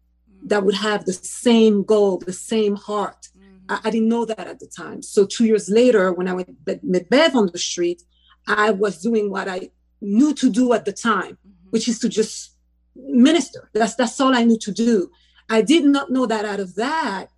that would have the same goal, the same heart. Mm-hmm. I, I, didn't know that at the time. So two years later, when I went met Bev on the street, I was doing what I knew to do at the time, mm-hmm. which is to just minister. That's that's all I knew to do. I did not know that out of that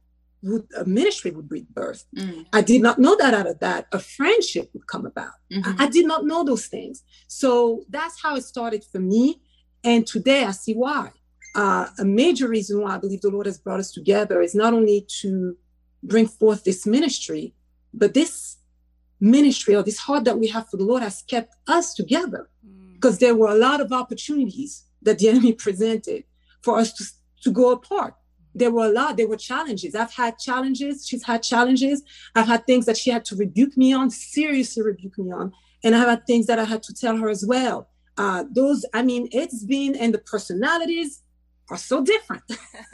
would a ministry would breed birth. Mm. I did not know that out of that a friendship would come about. Mm-hmm. I, I, did not know those things. So that's how it started for me. And today I see why. Uh, a major reason why I believe the Lord has brought us together is not only to bring forth this ministry, but this ministry or this heart that we have for the Lord has kept us together. Mm. Because there were a lot of opportunities that the enemy presented for us to, to go apart there were a lot there were challenges. I've had challenges she's had challenges. I've had things that she had to rebuke me on seriously rebuke me on. And i've had things that i had to tell her as well. Uh, those i mean it's been and the personalities are so different.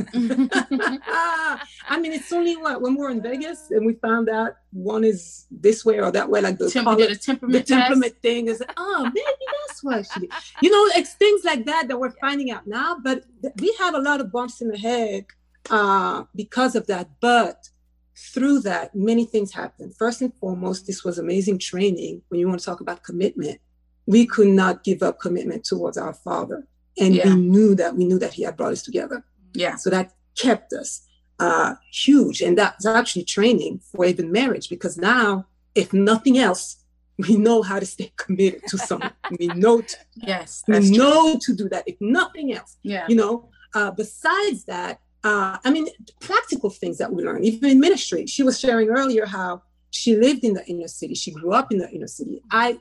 I mean it's only what when we are in vegas and we found out one is this way or that way like the, color, the temperament, the temperament thing is oh maybe that's why she you know it's things like that that we're finding out now but we have a lot of bumps in the head uh, because of that. But through that, many things happened. First and foremost, this was amazing training. When you want to talk about commitment, we could not give up commitment towards our Father, and yeah. we knew that we knew that He had brought us together. Yeah. So that kept us uh, huge, and that's actually training for even marriage because now, if nothing else, we know how to stay committed to someone. we know to, yes, we know to do that. If nothing else, yeah, you know. Uh, besides that, uh, I mean, practical things that we learn, even in ministry. She was sharing earlier how she lived in the inner city. She grew up in the inner city. I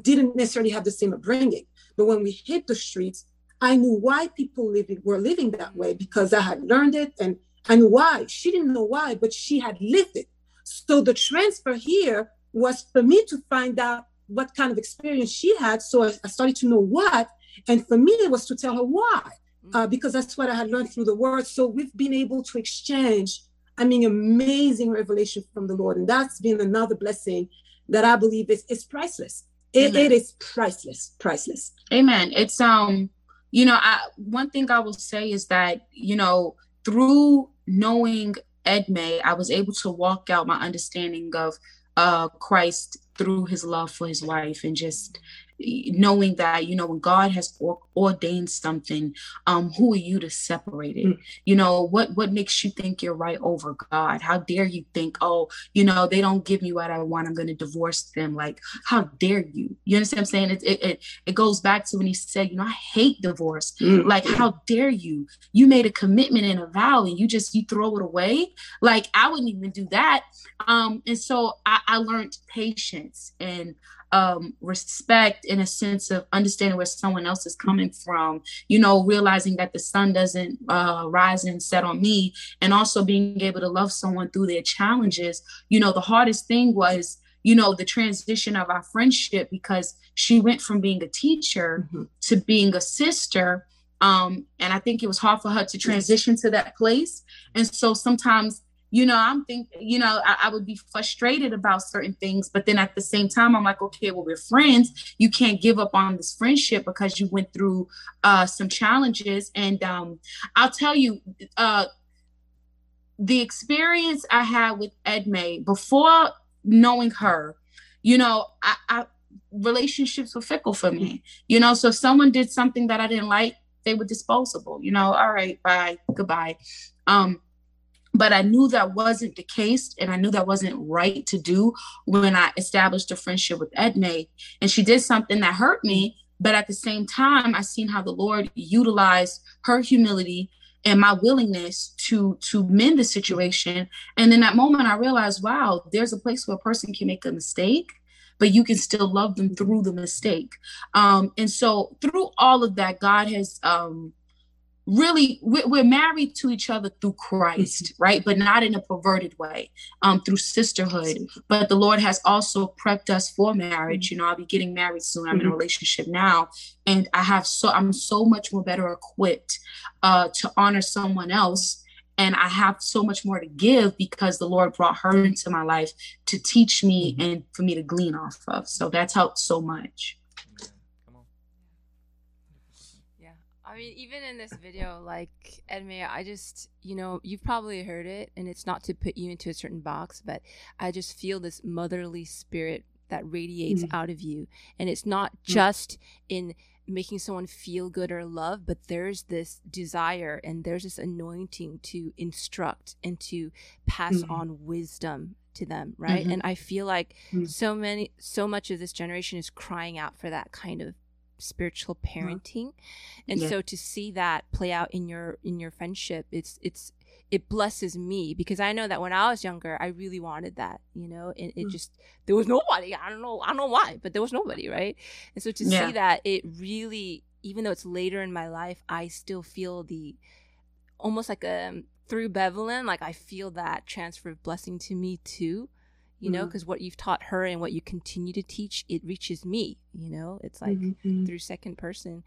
didn't necessarily have the same upbringing, but when we hit the streets, I knew why people living were living that way because I had learned it and I knew why. She didn't know why, but she had lived it. So the transfer here was for me to find out what kind of experience she had. So I started to know what. And for me, it was to tell her why uh, because that's what I had learned through the word. So we've been able to exchange, I mean, amazing revelation from the Lord. And that's been another blessing that I believe is, is priceless. It, it is priceless, priceless. Amen. It's, um, you know, I, one thing I will say is that, you know, through knowing Edmee, I was able to walk out my understanding of uh, Christ through his love for his wife and just knowing that you know when god has ordained something um who are you to separate it? Mm. you know what what makes you think you're right over god? How dare you think oh you know they don't give me what i want i'm going to divorce them. Like how dare you? You understand i'm saying? It, it it, it goes back to when he said you know i hate divorce. Mm. like how dare you? You made a commitment and a vow and you just you throw it away? Like i wouldn't even do that. Um and so i, I learned patience and um, respect in a sense of understanding where someone else is coming from, you know, realizing that the sun doesn't uh, rise and set on me, and also being able to love someone through their challenges. You know, the hardest thing was, you know, the transition of our friendship because she went from being a teacher mm-hmm. to being a sister. Um, and I think it was hard for her to transition to that place. And so sometimes you know, I'm thinking, you know, I, I, would be frustrated about certain things, but then at the same time, I'm like, okay, well, we're friends. You can't give up on this friendship because you went through uh, some challenges. And um, I'll tell you, uh, the experience I had with Edmee before knowing her, you know, I, I relationships were fickle for me. You know, so if someone did something that I didn't like, they were disposable. You know, all right, bye, goodbye. Um, but I knew that wasn't the case, and I knew that wasn't right to do when I established a friendship with Edmee. And she did something that hurt me, but at the same time, I seen how the Lord utilized her humility and my willingness to to mend the situation. And in that moment, I realized, wow, there's a place where a person can make a mistake, but you can still love them through the mistake. Um, and so, through all of that, God has um, really we're married to each other through christ mm-hmm. right? But not in a perverted way um through sisterhood. But the lord has also prepped us for marriage. Mm-hmm. you know i'll be getting married soon. I'm in a mm-hmm. relationship now and i have so i'm so much more better equipped uh to honor someone else and i have so much more to give because the lord brought her into my life to teach me and for me to glean off of. So that's helped so much I mean, even in this video, like Edmee, I just, you know, you've probably heard it, and it's not to put you into a certain box, but I just feel this motherly spirit that radiates mm-hmm. out of you. And it's not mm. just in making someone feel good or love, but there's this desire and there's this anointing to instruct and to pass mm-hmm. on wisdom to them, right? Mm-hmm. And I feel like mm-hmm. so many, so much of this generation is crying out for that kind of spiritual parenting and yeah. so to see that play out in your in your friendship it's it's it blesses me because I know that when I was younger, I really wanted that, you know, and it mm. just, there was nobody. I don't know. I don't know why, but there was nobody. Right. And so to yeah. see that it really, even though it's later in my life, I still feel the almost like a, um, through Bevelyn, like I feel that transfer of blessing to me too you know because mm-hmm. what you've taught her and what you continue to teach it reaches me you know it's like mm-hmm. through second person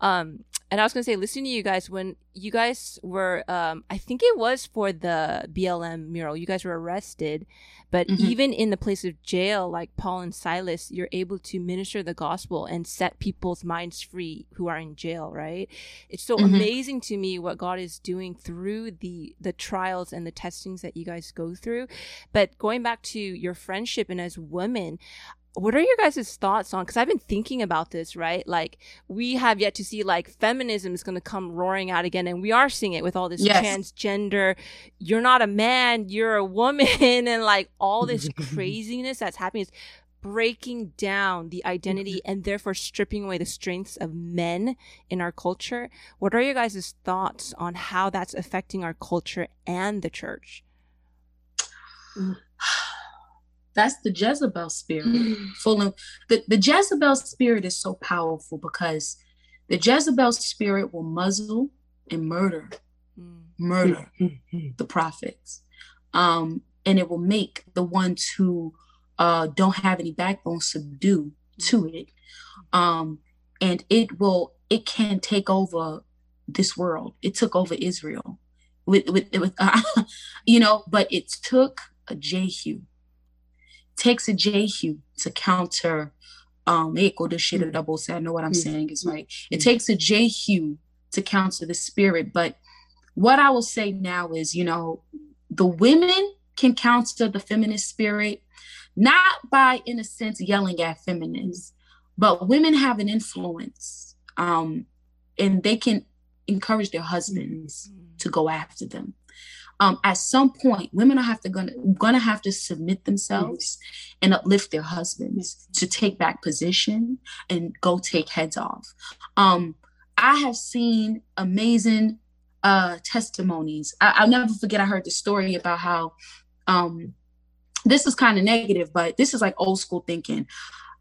um and i was gonna say listening to you guys when you guys were um i think it was for the blm mural you guys were arrested but mm-hmm. even in the place of jail like paul and silas you're able to minister the gospel and set people's minds free who are in jail right it's so mm-hmm. amazing to me what god is doing through the the trials and the testings that you guys go through but going back to your friendship and as women what are your guys' thoughts on because i've been thinking about this right? Like we have yet to see like feminism is going to come roaring out again and we are seeing it with all this yes. transgender you're not a man you're a woman and like all this craziness that's happening. Is breaking down the identity mm-hmm. and therefore stripping away the strengths of men in our culture. What are your guys' thoughts on how that's affecting our culture and the church mm. That's the Jezebel spirit. Mm. Full of the, the Jezebel spirit is so powerful because the Jezebel spirit will muzzle and murder, mm. murder the prophets. Um, and it will make the ones who uh, don't have any backbone subdue to it. Um, and it will, it can take over this world. It took over Israel with, with, with uh, you know, but it took a Jehu takes a Jehu to counter um I know what I'm saying is right. It takes a Jehu to counter the spirit. But what I will say now is, you know, the women can counter the feminist spirit, not by, in a sense, yelling at feminists, but women have an influence. Um, and they can encourage their husbands to go after them um, at some point, women are have to gonna gonna have to submit themselves and uplift their husbands to take back position and go take heads off. Um, I have seen amazing uh, testimonies. I, will never forget. I heard the story about how um, this is kind of negative, but this is like old school thinking.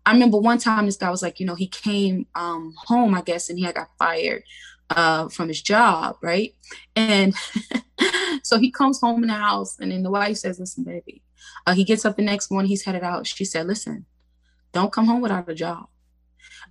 I remember one time this guy was like, you know, he came um, home, I guess, and he had got fired uh, from his job, right? And so he comes home in the house, and then the wife says, "Listen, baby." Uh, he gets up the next morning. He's headed out. She said, "Listen, don't come home without a job."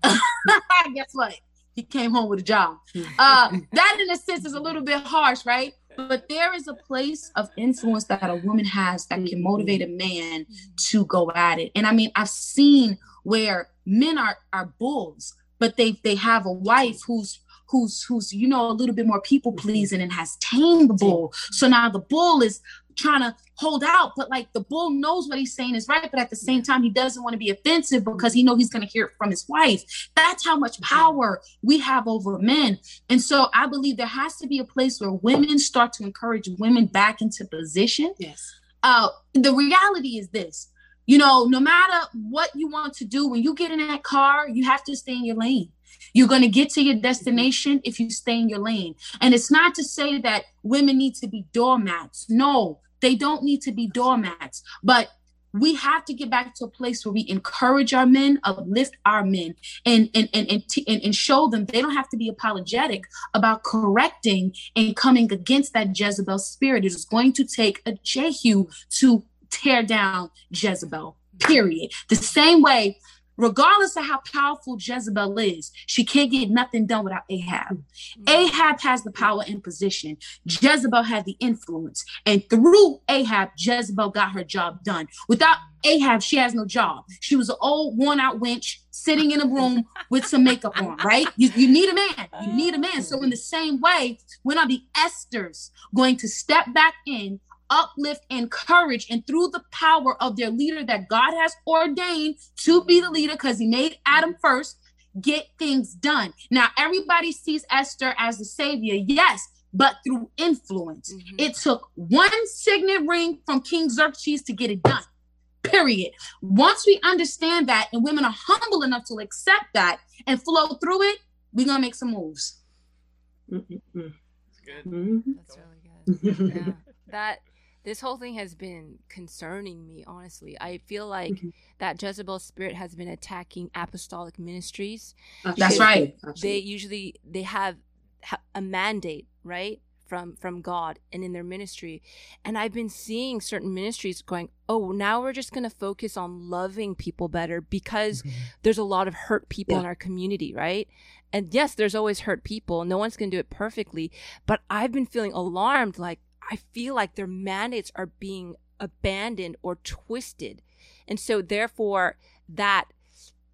Guess what? He came home with a job. Uh, that, in a sense, is a little bit harsh, right? But there is a place of influence that a woman has that can motivate a man to go at it. And I mean, I've seen where men are are bulls, but they they have a wife who's who's who's you know a little bit more people pleasing and has tamed the bull. So now the bull is trying to hold out, but like the bull knows what he's saying is right, but at the same time he doesn't want to be offensive because he know he's going to hear it from his wife. That's how much power we have over men. And so I believe there has to be a place where women start to encourage women back into position. Yes. Uh, the reality is this you know, no matter what you want to do, when you get in that car, you have to stay in your lane. You're going to get to your destination if you stay in your lane. And it's not to say that women need to be doormats. No, they don't need to be doormats. But we have to get back to a place where we encourage our men, uplift our men, and and and and, t- and, and show them they don't have to be apologetic about correcting and coming against that Jezebel spirit. It is going to take a Jehu to tear down Jezebel. Period. The same way regardless of how powerful Jezebel is, she can't get nothing done without Ahab. Mm-hmm. Ahab has the power and position. Jezebel had the influence. And through Ahab, Jezebel got her job done. Without Ahab, she has no job. She was an old, worn out wench sitting in a room with some makeup on, right? You, you need a man. You need a man. So, in the same way, when are the Esther's going to step back in, uplift, and encourage, and through the power of their leader that God has ordained to be the leader because he made Adam first, get things done. Now, everybody sees Esther as the savior, yes, but through influence. Mm-hmm. It took one signet ring from King Xerxes to get it done. Period. Once we understand that and women are humble enough to accept that and flow through it, we're gonna make some moves. Mm-hmm. That's good. Mm-hmm. That's really good. yeah. That this whole thing has been concerning me honestly. I feel like mm-hmm. that jezebel spirit has been attacking apostolic ministries that's right. they usually they have a mandate right from from god and in their ministry. And i've been seeing certain ministries going oh now we're just going to focus on loving people better because mm-hmm. there's a lot of hurt people yeah. in our community right? And yes there's always hurt people. No one's going to do it perfectly. But i've been feeling alarmed like I feel like their mandates are being abandoned or twisted. And so therefore that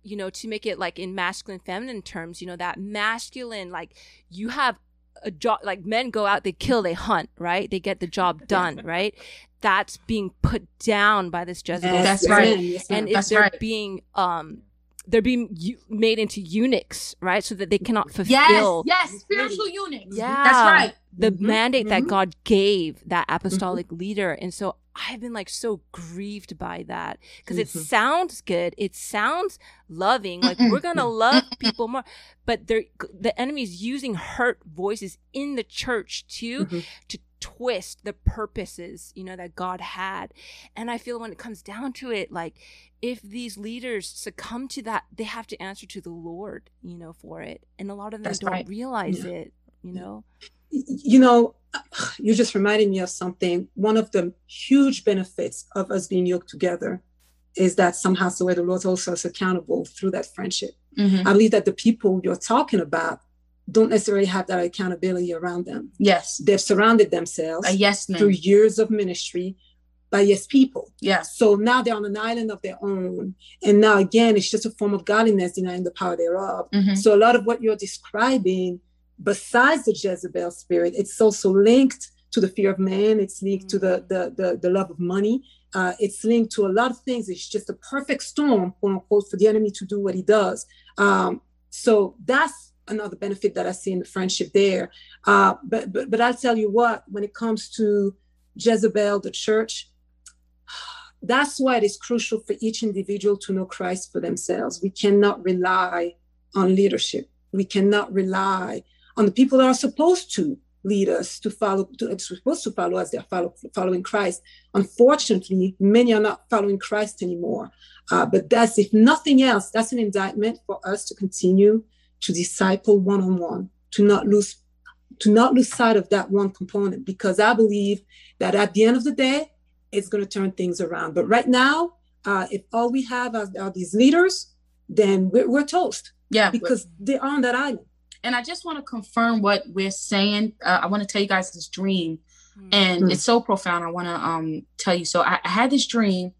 you know to make it like in masculine feminine terms, you know that masculine like you have a job like men go out they kill they hunt right? They get the job done right? That's being put down by this Jezebel that's right. Yes, and if they're right. being um they're being u- made into eunuchs, right? So that they cannot fulfill. Yes, yes, spiritual eunuchs. Yeah, that's right. The mm-hmm. mandate mm-hmm. that God gave that apostolic mm-hmm. leader, and so I've been like so grieved by that because it mm-hmm. sounds good, it sounds loving, like we're gonna love people more, but they're the enemy's using hurt voices in the church too mm-hmm. to twist the purposes you know that god had and i feel when it comes down to it like if these leaders succumb to that they have to answer to the lord you know for it and a lot of them That's don't right. realize yeah. it you know you know you just reminded me of something one of the huge benefits of us being yoked together is that somehow so the lord also is accountable through that friendship mm-hmm. i believe that the people you're talking about don't necessarily have that accountability around them. Yes. They've surrounded themselves a yes through years of ministry by yes people. Yes. So now they're on an island of their own. And now again, it's just a form of godliness denying the power thereof. Mm-hmm. So a lot of what you're describing, besides the Jezebel spirit, it's also linked to the fear of man. It's linked mm-hmm. to the, the, the the love of money. Uh, it's linked to a lot of things. It's just a perfect storm, quote unquote, for the enemy to do what he does. Um, so that's another benefit that I see in the friendship there. Uh, but, but but I'll tell you what, when it comes to Jezebel, the church, that's why it is crucial for each individual to know Christ for themselves. We cannot rely on leadership. We cannot rely on the people that are supposed to lead us to follow, to, supposed to follow us. They're follow, following Christ. Unfortunately, many are not following Christ anymore. Uh, but that's, if nothing else, that's an indictment for us to continue to disciple one on one, to not lose to not lose sight of that one component because I believe that at the end of the day, it's going to turn things around. But right now, uh, if all we have are, are these leaders, then we're, we're toast. Yeah, because they're on that island. And I just want to confirm what we're saying. Uh, I want to tell you guys this dream, mm-hmm. and mm-hmm. it's so profound. I want to um, tell you. So I, I had this dream,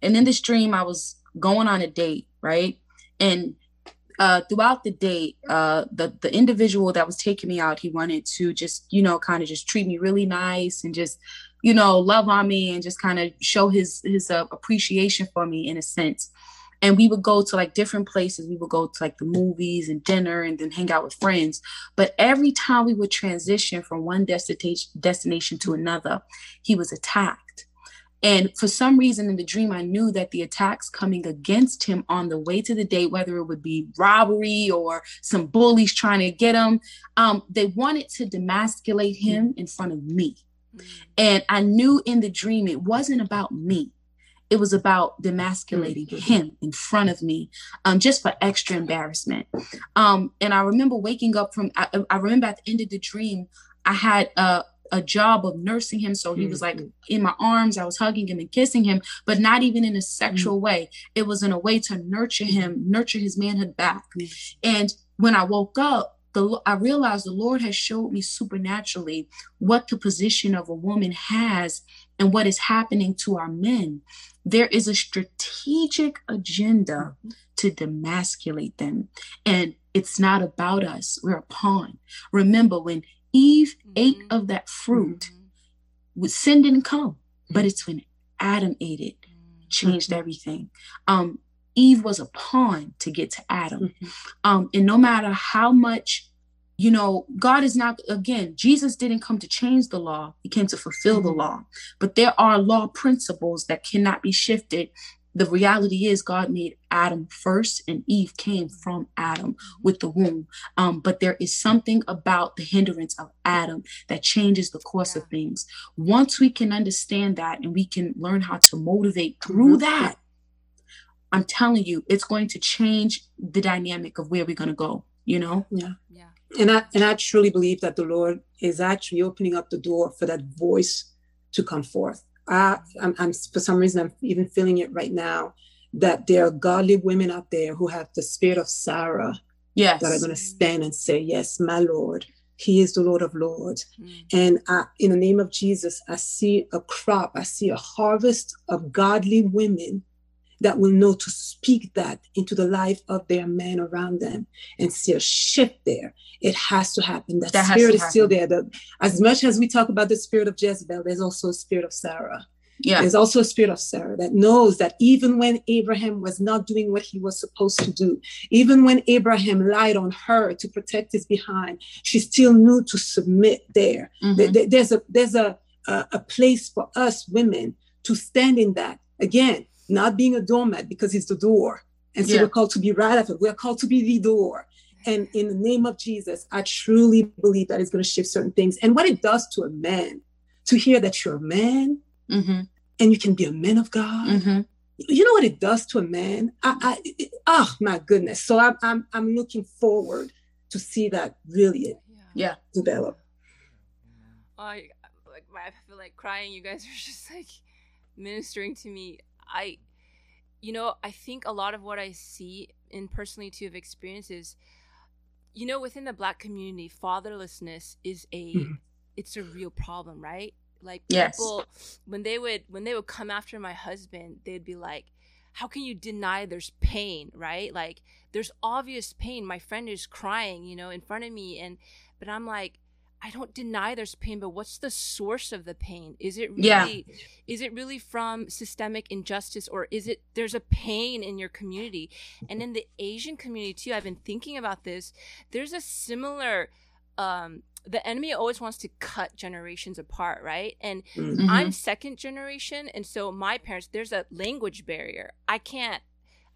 and in this dream, I was going on a date, right? And uh, throughout the date, uh, the the individual that was taking me out, he wanted to just you know kind of just treat me really nice and just you know love on me and just kind of show his his uh, appreciation for me in a sense. And we would go to like different places. We would go to like the movies and dinner and then hang out with friends. But every time we would transition from one destination destination to another, he was attacked and for some reason in the dream, I knew that the attacks coming against him on the way to the date, whether it would be robbery or some bullies trying to get him, um, they wanted to demasculate him in front of me. And I knew in the dream it wasn't about me. It was about demasculating mm-hmm. him in front of me, um, just for extra embarrassment. Um, and I remember waking up from, I, I remember at the end of the dream, I had a, a job of nursing him. So he was like mm-hmm. in my arms, I was hugging him and kissing him, but not even in a sexual mm-hmm. way. It was in a way to nurture him, nurture his manhood back. And when I woke up, the I realized the Lord has showed me supernaturally what the position of a woman has and what is happening to our men. There is a strategic agenda to demasculate them. And it's not about us. We're a pawn. Remember, when Eve mm-hmm. ate of that fruit, mm-hmm. sin didn't come, but it's when Adam ate it, mm-hmm. changed everything. Um, Eve was a pawn to get to Adam. Mm-hmm. Um, and no matter how much, you know, God is not, again, Jesus didn't come to change the law, He came to fulfill the mm-hmm. law. But there are law principles that cannot be shifted. The reality is, God made Adam first, and Eve came from Adam with the womb. Um, but there is something about the hindrance of Adam that changes the course of things. Once we can understand that and we can learn how to motivate through mm-hmm. that, I'm telling you, it's going to change the dynamic of where we're going to go, you know? Yeah. Yeah. And I, and I truly believe that the Lord is actually opening up the door for that voice to come forth. I, I'm, I'm for some reason, I'm even feeling it right now that there are godly women out there who have the spirit of Sarah. Yes. That are going to stand and say, Yes, my Lord. He is the Lord of Lords. Mm. And I, in the name of Jesus, I see a crop, I see a harvest of godly women that will know to speak that into the life of their men around them and see a shift there. It has to happen. That, that spirit is still there. The, as much as we talk about the spirit of Jezebel, there's also a spirit of Sarah. Yeah. There's also a spirit of Sarah that knows that even when Abraham was not doing what he was supposed to do, even when Abraham lied on her to protect his behind, she still knew to submit there. Mm-hmm. There's a there's a, a, a place for us women to stand in that. Again, not being a doormat because he's the door. And so yeah. we're called to be right after. We're called to be the door. And in the name of Jesus, I truly believe that it's going to shift certain things. And what it does to a man, to hear that you're a man mm-hmm. and you can be a man of God. Mm-hmm. You know what it does to a man? I, I oh my goodness. So I'm, I'm, I'm looking forward to see that really yeah. develop. I like I feel like crying. You guys are just like ministering to me. I, you know, I think a lot of what I see in personally too of experiences, you know, within the black community, fatherlessness is a, mm-hmm. it's a real problem, right? Like people, yes. when they would when they would come after my husband, they'd be like, "How can you deny there's pain, right? Like there's obvious pain. My friend is crying, you know, in front of me, and but I'm like, I don't deny there's pain, but what's the source of the pain? Is it really yeah. is it really from systemic injustice or is it there's a pain in your community? And in the Asian community too, I've been thinking about this. There's a similar um the enemy always wants to cut generations apart, right? And mm-hmm. I'm second generation and so my parents there's a language barrier. I can't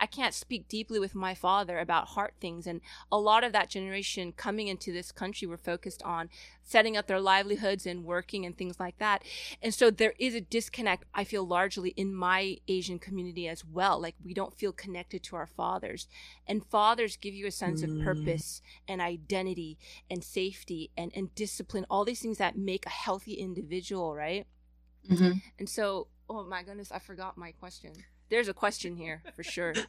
I can't speak deeply with my father about heart things. And a lot of that generation coming into this country were focused on setting up their livelihoods and working and things like that. And so there is a disconnect, I feel largely in my Asian community as well. Like we don't feel connected to our fathers. And fathers give you a sense mm. of purpose and identity and safety and, and discipline, all these things that make a healthy individual, right? Mm-hmm. And so, oh my goodness, I forgot my question there's a question here for sure.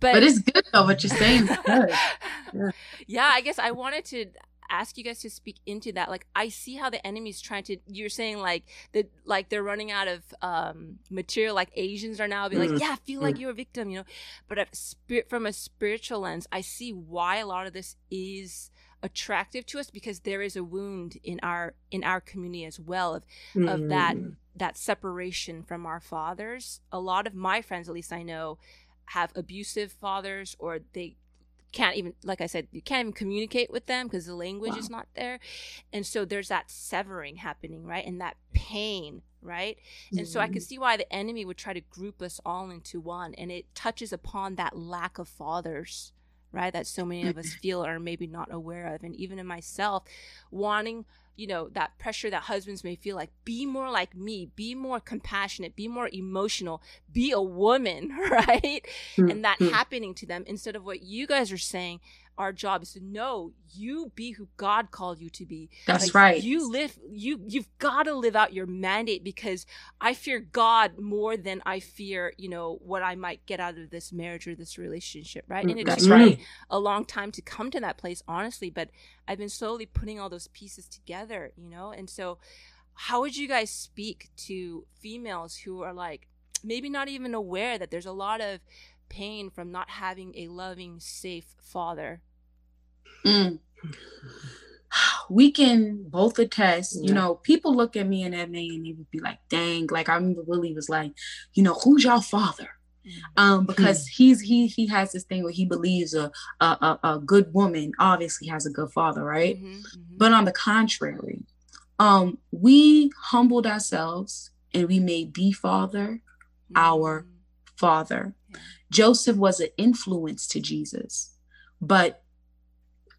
But, but it's good though what you're saying. yeah. yeah, I guess I wanted to ask you guys to speak into that. Like I see how the enemy's trying to you're saying like that like they're running out of um material like Asians are now be like, mm. Yeah, feel like mm. you're a victim, you know. But a spirit from a spiritual lens, I see why a lot of this is attractive to us because there is a wound in our in our community as well of mm. of that mm. That separation from our fathers a lot of my friends at least i know have abusive fathers or they can't even like i said you can't even communicate with them because the language wow. is not there and so there's that severing happening right and that pain right mm-hmm. and so i could mm. see why the enemy would try to group us all into one and it touches upon that lack of fathers right? That so many of us feel or maybe not aware of. And even in myself, wanting, you know, that pressure that husbands may feel like, be more like me, be more compassionate, be more emotional, be a woman, right? Mm-hmm. And that happening to them instead of what you guys are saying, our job is to know you be who God called you to be. That's like, right. You live you you've got to live out your mandate because I fear God more than I fear, you know, what I might get out of this marriage or this relationship, right? And it That's took right. me a long time to come to that place, honestly, but I've been slowly putting all those pieces together, you know? And so how would you guys speak to females who are like maybe not even aware that there's a lot of pain from not having a loving, safe father? Mm. We can both attest, you Yeah. know, people look at me and Edmee and they would be like, dang, like I remember Willie was like, you know, who's your father? Um, because he's he he has this thing where he believes a a, a, a good woman obviously has a good father, right? Mhm, mhm. But on the contrary, um, we humbled ourselves and we made the father our Mhm. father. Joseph was an influence to Jesus, but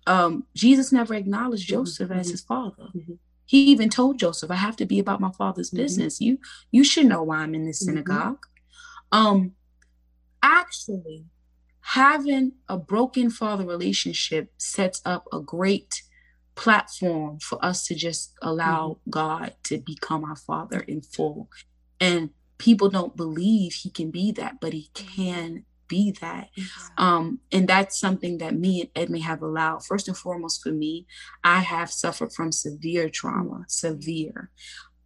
um, Jesus never acknowledged Joseph as mhm. his father. Mhm. He even told Joseph, "I have to be about my father's Mhm. business. You you should know why I'm in this Mhm. synagogue." Um, actually, having a broken father relationship sets up a great platform for us to just allow God to become our father in full. And people don't believe he can be that, but he mm-hmm. can be that. Mm-hmm. Um, and that's something that me and Edmee have allowed. First and foremost, for me, I have suffered from severe trauma, mm-hmm. severe.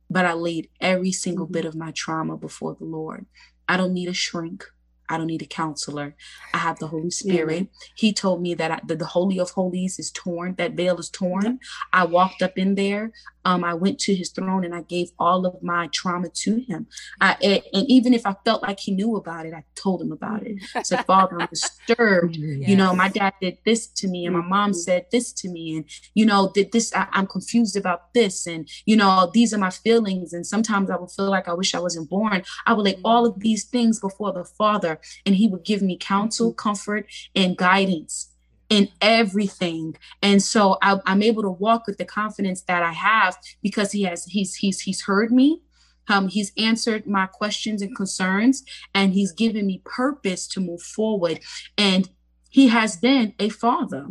But I laid every single bit of my trauma before the Lord. I don't need a shrink. I don't need a counselor. I have the Holy Spirit. He told me that, I, that the Holy of Holies is torn, that veil is torn. I walked up in there. Um, I went to his throne and I gave all of my trauma to him. I, and, and even if I felt like he knew about it, I told him about it. I said, Father, I'm disturbed. You know, my dad did this to me, and my mom mm-hmm. said this to me, and you know, did this. I, I'm confused about this, and you know, these are my feelings. And sometimes I would feel like I wish I wasn't born. I would lay mm-hmm. all of these things before the Father, and He would give me counsel, mm-hmm. comfort, and guidance in everything. And so I, I'm able to walk with the confidence that I have because He has He's He's He's heard me. Um, he's answered my questions and concerns, and he's given me purpose to move forward. And he has been a father.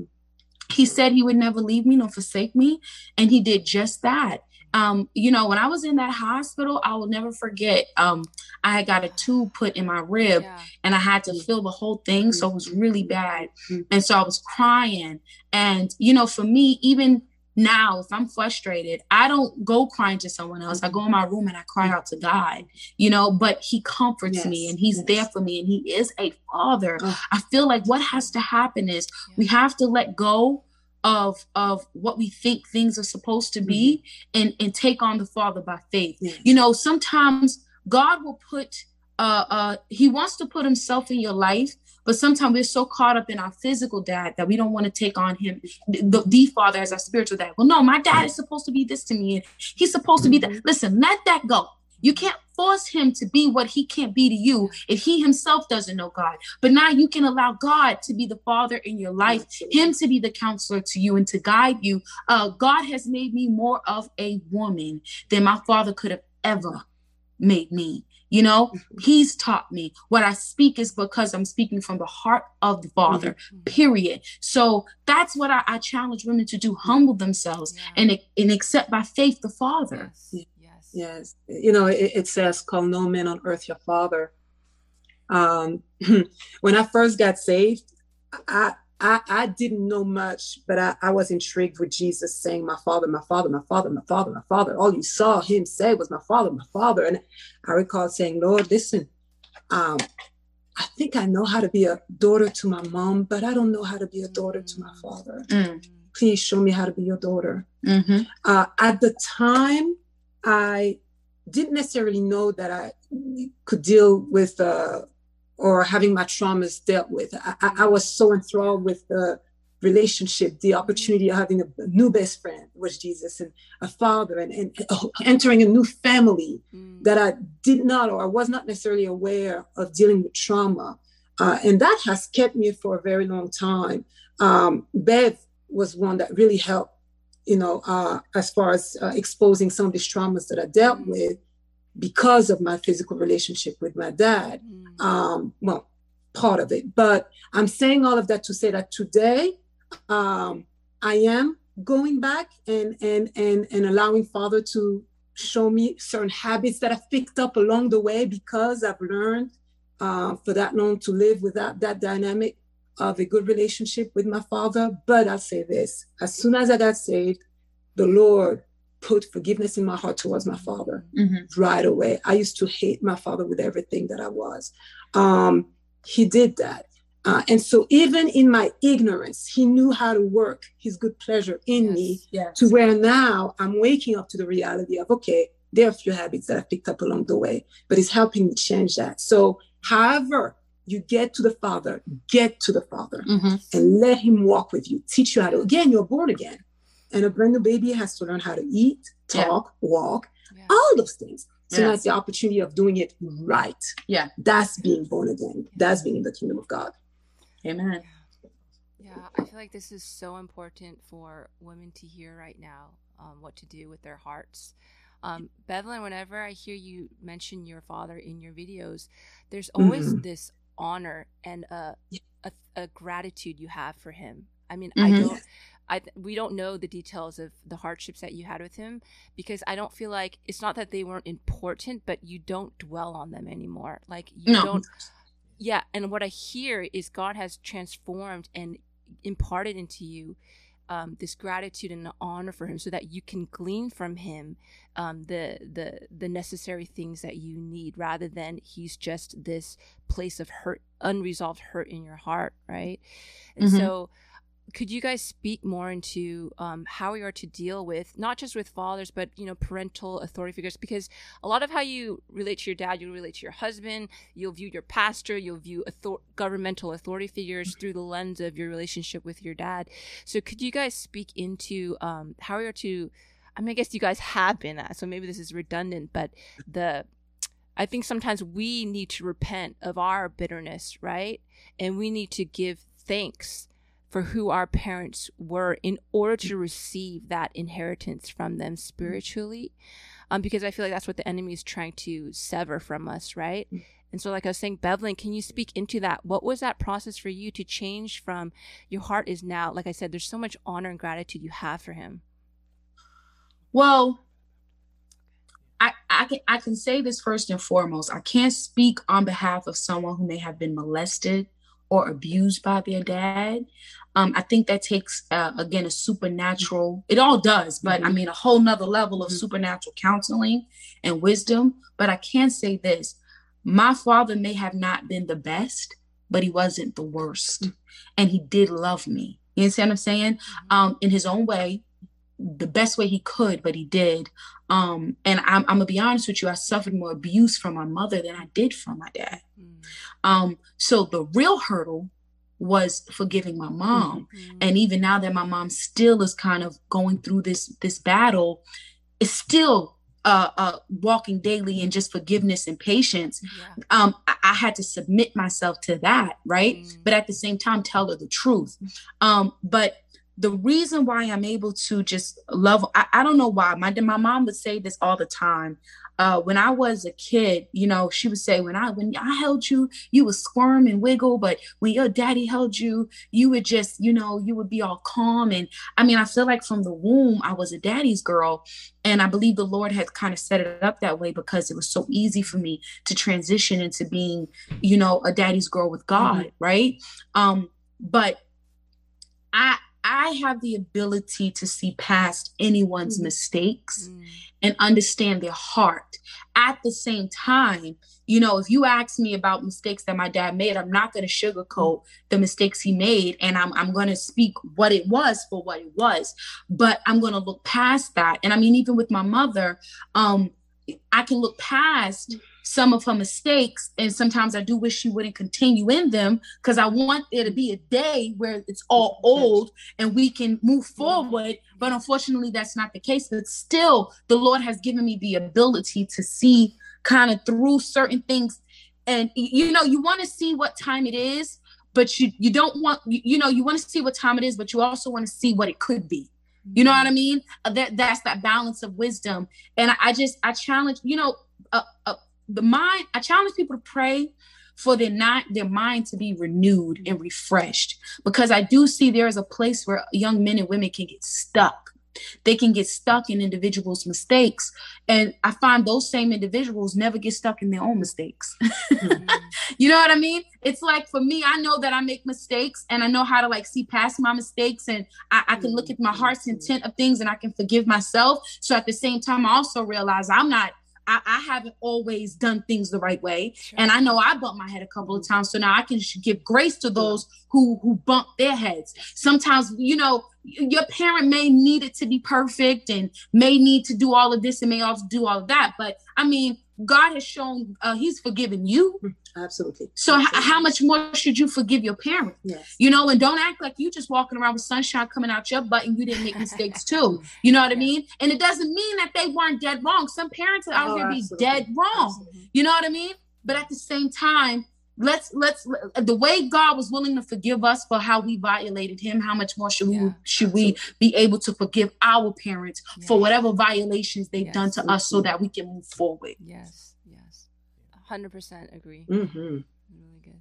He said he would never leave me nor forsake me, and he did just that. Um, you know, when I was in that hospital, I will never forget. Um, I had got a tube put in my rib, Yeah. and I had to fill the whole thing, so it was really bad. Mhm. And so I was crying. And you know, for me, even now, if I'm frustrated, I don't go crying to someone else. I go in my room and I cry out to God, you know, but He comforts me and He's yes. there for me and He is a father. Oh. I feel like what has to happen is we have to let go of of what we think things are supposed to be and and take on the father by faith. Yes. you know sometimes god will put uh uh he wants to put himself in your life but sometimes we're so caught up in our physical dad that we don't want to take on him the, the father as our spiritual dad. Well no my dad is supposed to be this to me and he's supposed to be that. Listen let that go you can't force him to be what he can't be to you if he himself doesn't know god but now you can allow god to be the father in your life him to be the counselor to you and to guide you. Uh, God has made me more of a woman than my father could have ever made me. You know, he's taught me what I speak is because I'm speaking from the heart of the Father, Mhm. period. So that's what I, I challenge women to do humble themselves Yeah. and, and accept by faith the Father. Yes. Yes. You know, it, it says, "Call no man on earth your father." Um, when I first got saved, I I, I didn't know much, but I, I was intrigued with Jesus saying, "My father, my father, my father, my father, my father." All you saw him say was, "My father, my father," and I recall saying, "Lord, listen, um, I think I know how to be a daughter to my mom, but I don't know how to be a daughter to my father. Mm, Please show me how to be your daughter." hmm uh, at the time, I didn't necessarily know that I could deal with uh, or having my traumas dealt with. I, I, was so enthralled with the relationship, the opportunity of having a, new best friend was Jesus and a father and, and entering a new family Mm. that I did not or I was not necessarily aware of dealing with trauma. Uh, and that has kept me for a very long time. Um, Bev was one that really helped, you know, uh, as far as uh, exposing some of these traumas that I dealt Mm. with because of my physical relationship with my dad. Mm. Um, well, part of it. But I'm saying all of that to say that today um, I am going back and and and and allowing Father to show me certain habits that I've picked up along the way because I've learned uh, for that long to live without that dynamic of a good relationship with my father. But I'll say this as soon as I got saved, the Lord put forgiveness in my heart towards my father mm-hmm. right away. I used to hate my father with everything that I was. Um, he did that. Uh, and so, even in my ignorance, he knew how to work his good pleasure in yes, me yes. to where now I'm waking up to the reality of, okay, there are a few habits that I've picked up along the way, but it's helping me change that. So, however, you get to the Father, get to the Father mm-hmm. and let Him walk with you, teach you how to. Again, you're born again. And a brand new baby has to learn how to eat, talk, yeah. walk, yeah. all those things. So yes. that's the opportunity of doing it right. Yeah. That's being born again. That's being in the kingdom of God. Amen. Yeah, I feel like this is so important for women to hear right now um, what to do with their hearts. Um, Bevelyn, whenever I hear you mention your father in your videos, there's always mm-hmm. this honor and a, a, a, gratitude you have for him. I mean, mm-hmm. I don't. I we don't know the details of the hardships that you had with him because I don't feel like it's not that they weren't important, but you don't dwell on them anymore. Like you no. don't yeah, and what I hear is God has transformed and imparted into you um, this gratitude and the honor for Him, so that you can glean from Him um, the the the necessary things that you need, rather than He's just this place of hurt, unresolved hurt in your heart, right? And mm-hmm. so could you guys speak more into um, how we are to deal with not just with fathers but you know parental authority figures because a lot of how you relate to your dad you relate to your husband you'll view your pastor you'll view author- governmental authority figures through the lens of your relationship with your dad so could you guys speak into um, how we are to i mean i guess you guys have been that so maybe this is redundant but the I think sometimes we need to repent of our bitterness, right? And we need to give thanks for who our parents were in order to receive that inheritance from them spiritually. Um, because I feel like that's what the enemy is trying to sever from us, right? Mm. And so, like I was saying, Bevelyn, can you speak into that? What was that process for you to change from your heart is now, like I said, there's so much honor and gratitude you have for him? Well, I, I can I can say this first and foremost. I can't speak on behalf of someone who may have been molested or abused by their dad. Um, I think that takes uh, again a supernatural. It all does, but mm-hmm. I mean a whole nother level of mm-hmm. supernatural counseling and wisdom. But I can say this: my father may have not been the best, but he wasn't the worst, mm-hmm. and he did love me. You understand what I'm saying? Mm-hmm. Um, in his own way, the best way he could, but he did. Um, and I'm, I'm, gonna be honest with you, I suffered more abuse from my mother than I did from my dad. Mm. Um, so the real hurdle was forgiving my mom. Mm-hmm. And even now that my mom still is kind of going through this this battle, it's still uh, uh, walking daily in just forgiveness and patience. Yeah. Um, I, I, had to submit myself to that, right? Mm-hmm. But at the same time, tell her the truth. Um, but the reason why I'm able to just love, I, I don't know why. My my mom would say this all the time uh, when I was a kid, you know, she would say, when I when I held you, you would squirm and wiggle, but when your daddy held you, you would just, you know, you would be all calm. And I mean, I feel like from the womb, I was a daddy's girl. And I believe the Lord had kind of set it up that way because it was so easy for me to transition into being, you know, a daddy's girl with God, mm-hmm. right? Um, but I I have the ability to see past anyone's mm-hmm. mistakes mm-hmm. and understand their heart. At the same time, you know, if you ask me about mistakes that my dad made, I'm not going to sugarcoat the mistakes he made. And I'm, I'm going to speak what it was for what it was. But I'm going to look past that. And I mean, even with my mother, um, I can look past some of her mistakes. And sometimes I do wish she wouldn't continue in them because I want there to be a day where it's all old and we can move forward. But unfortunately, that's not the case. But still, the Lord has given me the ability to see kind of through certain things. And, you know, you want to see what time it is, but you, you don't want, you, you know, you want to see what time it is, but you also want to see what it could be. You know what I mean? That that's that balance of wisdom. And I, I just I challenge, you know, uh, uh, the mind, I challenge people to pray for their not their mind to be renewed and refreshed. Because i do see there is a place where young men and women can get stuck. They can get stuck in individuals mistakes. And i find those same individuals never get stuck in their own mistakes. You know what i mean? It's like for me i know that i make mistakes and i know how to like see past my mistakes and i, I can look at my heart's intent of things and i can forgive myself. So at the same time i also realize i'm not I, I, haven't always done things the right way, sure. and I know I bumped my head a couple of times. So now I can give grace to those who who bump their heads. Sometimes, you know, your parent may need it to be perfect and may need to do all of this and may also do all of that. But I mean, God has shown uh, He's forgiven you. Absolutely. So Absolutely. H- how much more should you forgive your parent? Yes. You know, and don't act like you just walking around with sunshine coming out your butt and you didn't make mistakes too. You know what I mean? And it doesn't mean that they weren't dead wrong. Some parents are out Oh, here be dead wrong. Absolutely. You know what I mean? But at the same time, let's let's the way God was willing to forgive us for how we violated Him. How much more should Yeah, we should we be able to forgive our parents for whatever violations they've Yes. done to us, so that we can move forward? Yes, yes. 100% agree. Mhm. Really good.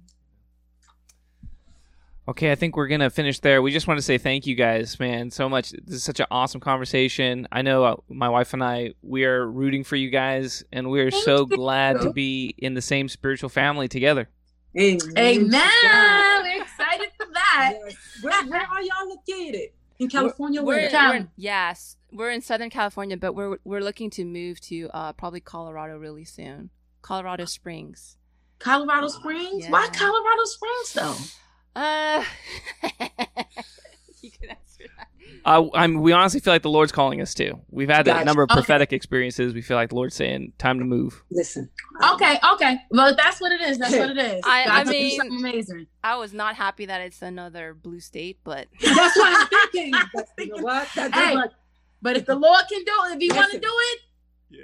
Okay, I think we're gonna finish there. We just want to say thank you guys, man, so much. This is such an awesome conversation. I know uh, my wife and I we are rooting for you guys, and we are Thank so you. glad to be in the same spiritual family together. Amen. Amen. We're excited for that. Yes. Where, where are y'all located? In California? We're, Where? in- we're in- yes, we're in Southern California, but we're we're looking to move to uh, probably Colorado really soon. Colorado Springs. Colorado Springs. Why Colorado Springs though? Uh, you can answer that. Uh, I'm. We honestly feel like the Lord's calling us too. We've had a number of Okay. prophetic experiences. We feel like the Lord's saying, "Time to move." Listen. Okay, okay. Well, that's what it is. That's what it is. I- I mean- amazing. I was not happy that it's another blue state, but That's what I'm thinking. But you know what? That, Hey. that's But if the Lord can do it, if He want to do it,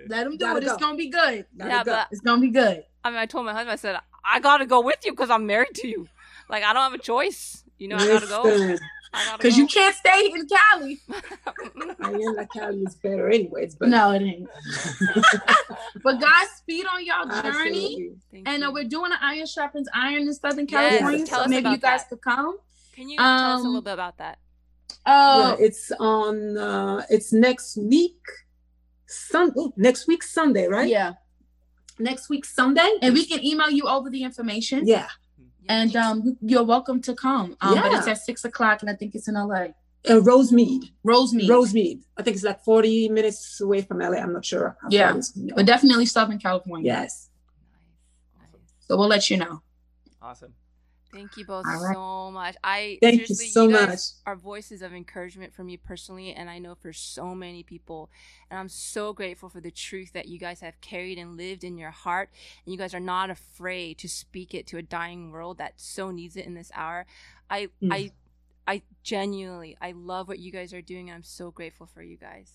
let Him do Gotta it. It's gonna be good. Gotta yeah, go. but It's gonna be good. I mean, I told my husband, I said, I gotta go with you because I'm married to you. Like, I don't have a choice. You know, I gotta go. Listen, I gotta Because go. you can't stay in Cali. I am like Cali is better anyways. But No, it ain't. But God's speed on y'all journey. And uh, we're doing an Iron Sharpens Iron in Southern Yes, California. tell so us maybe about you guys that. could come. Can you tell us a um, little bit about that? Uh, yeah, it's on. Uh, it's next week. Sunday. Next week Sunday, right? yeah. Next week Sunday. And we can email you over the information. Yeah. And um, you- you're welcome to come. Um, But Yeah. it's at six o'clock, and I think it's in LA. Uh, Rosemead. Rosemead. Rosemead. I think it's like 40 minutes away from LA. I'm not sure. how Yeah. far it's from but definitely Southern California. Yes. Nice, nice. So we'll let you know. Awesome. Thank you both All right. so much. I Thank you seriously, so guys much. Are voices of encouragement for me personally, and I know for so many people. And I'm so grateful for the truth that you guys have carried and lived in your heart, and you guys are not afraid to speak it to a dying world that so needs it in this hour. I, Mm. I, I genuinely, I love what you guys are doing. And I'm so grateful for you guys.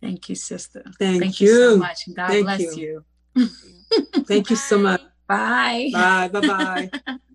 Thank you, sister. Thank, Thank you. you so much. God Thank bless you. you. Thank you so much. Bye. Bye. Bye. Bye.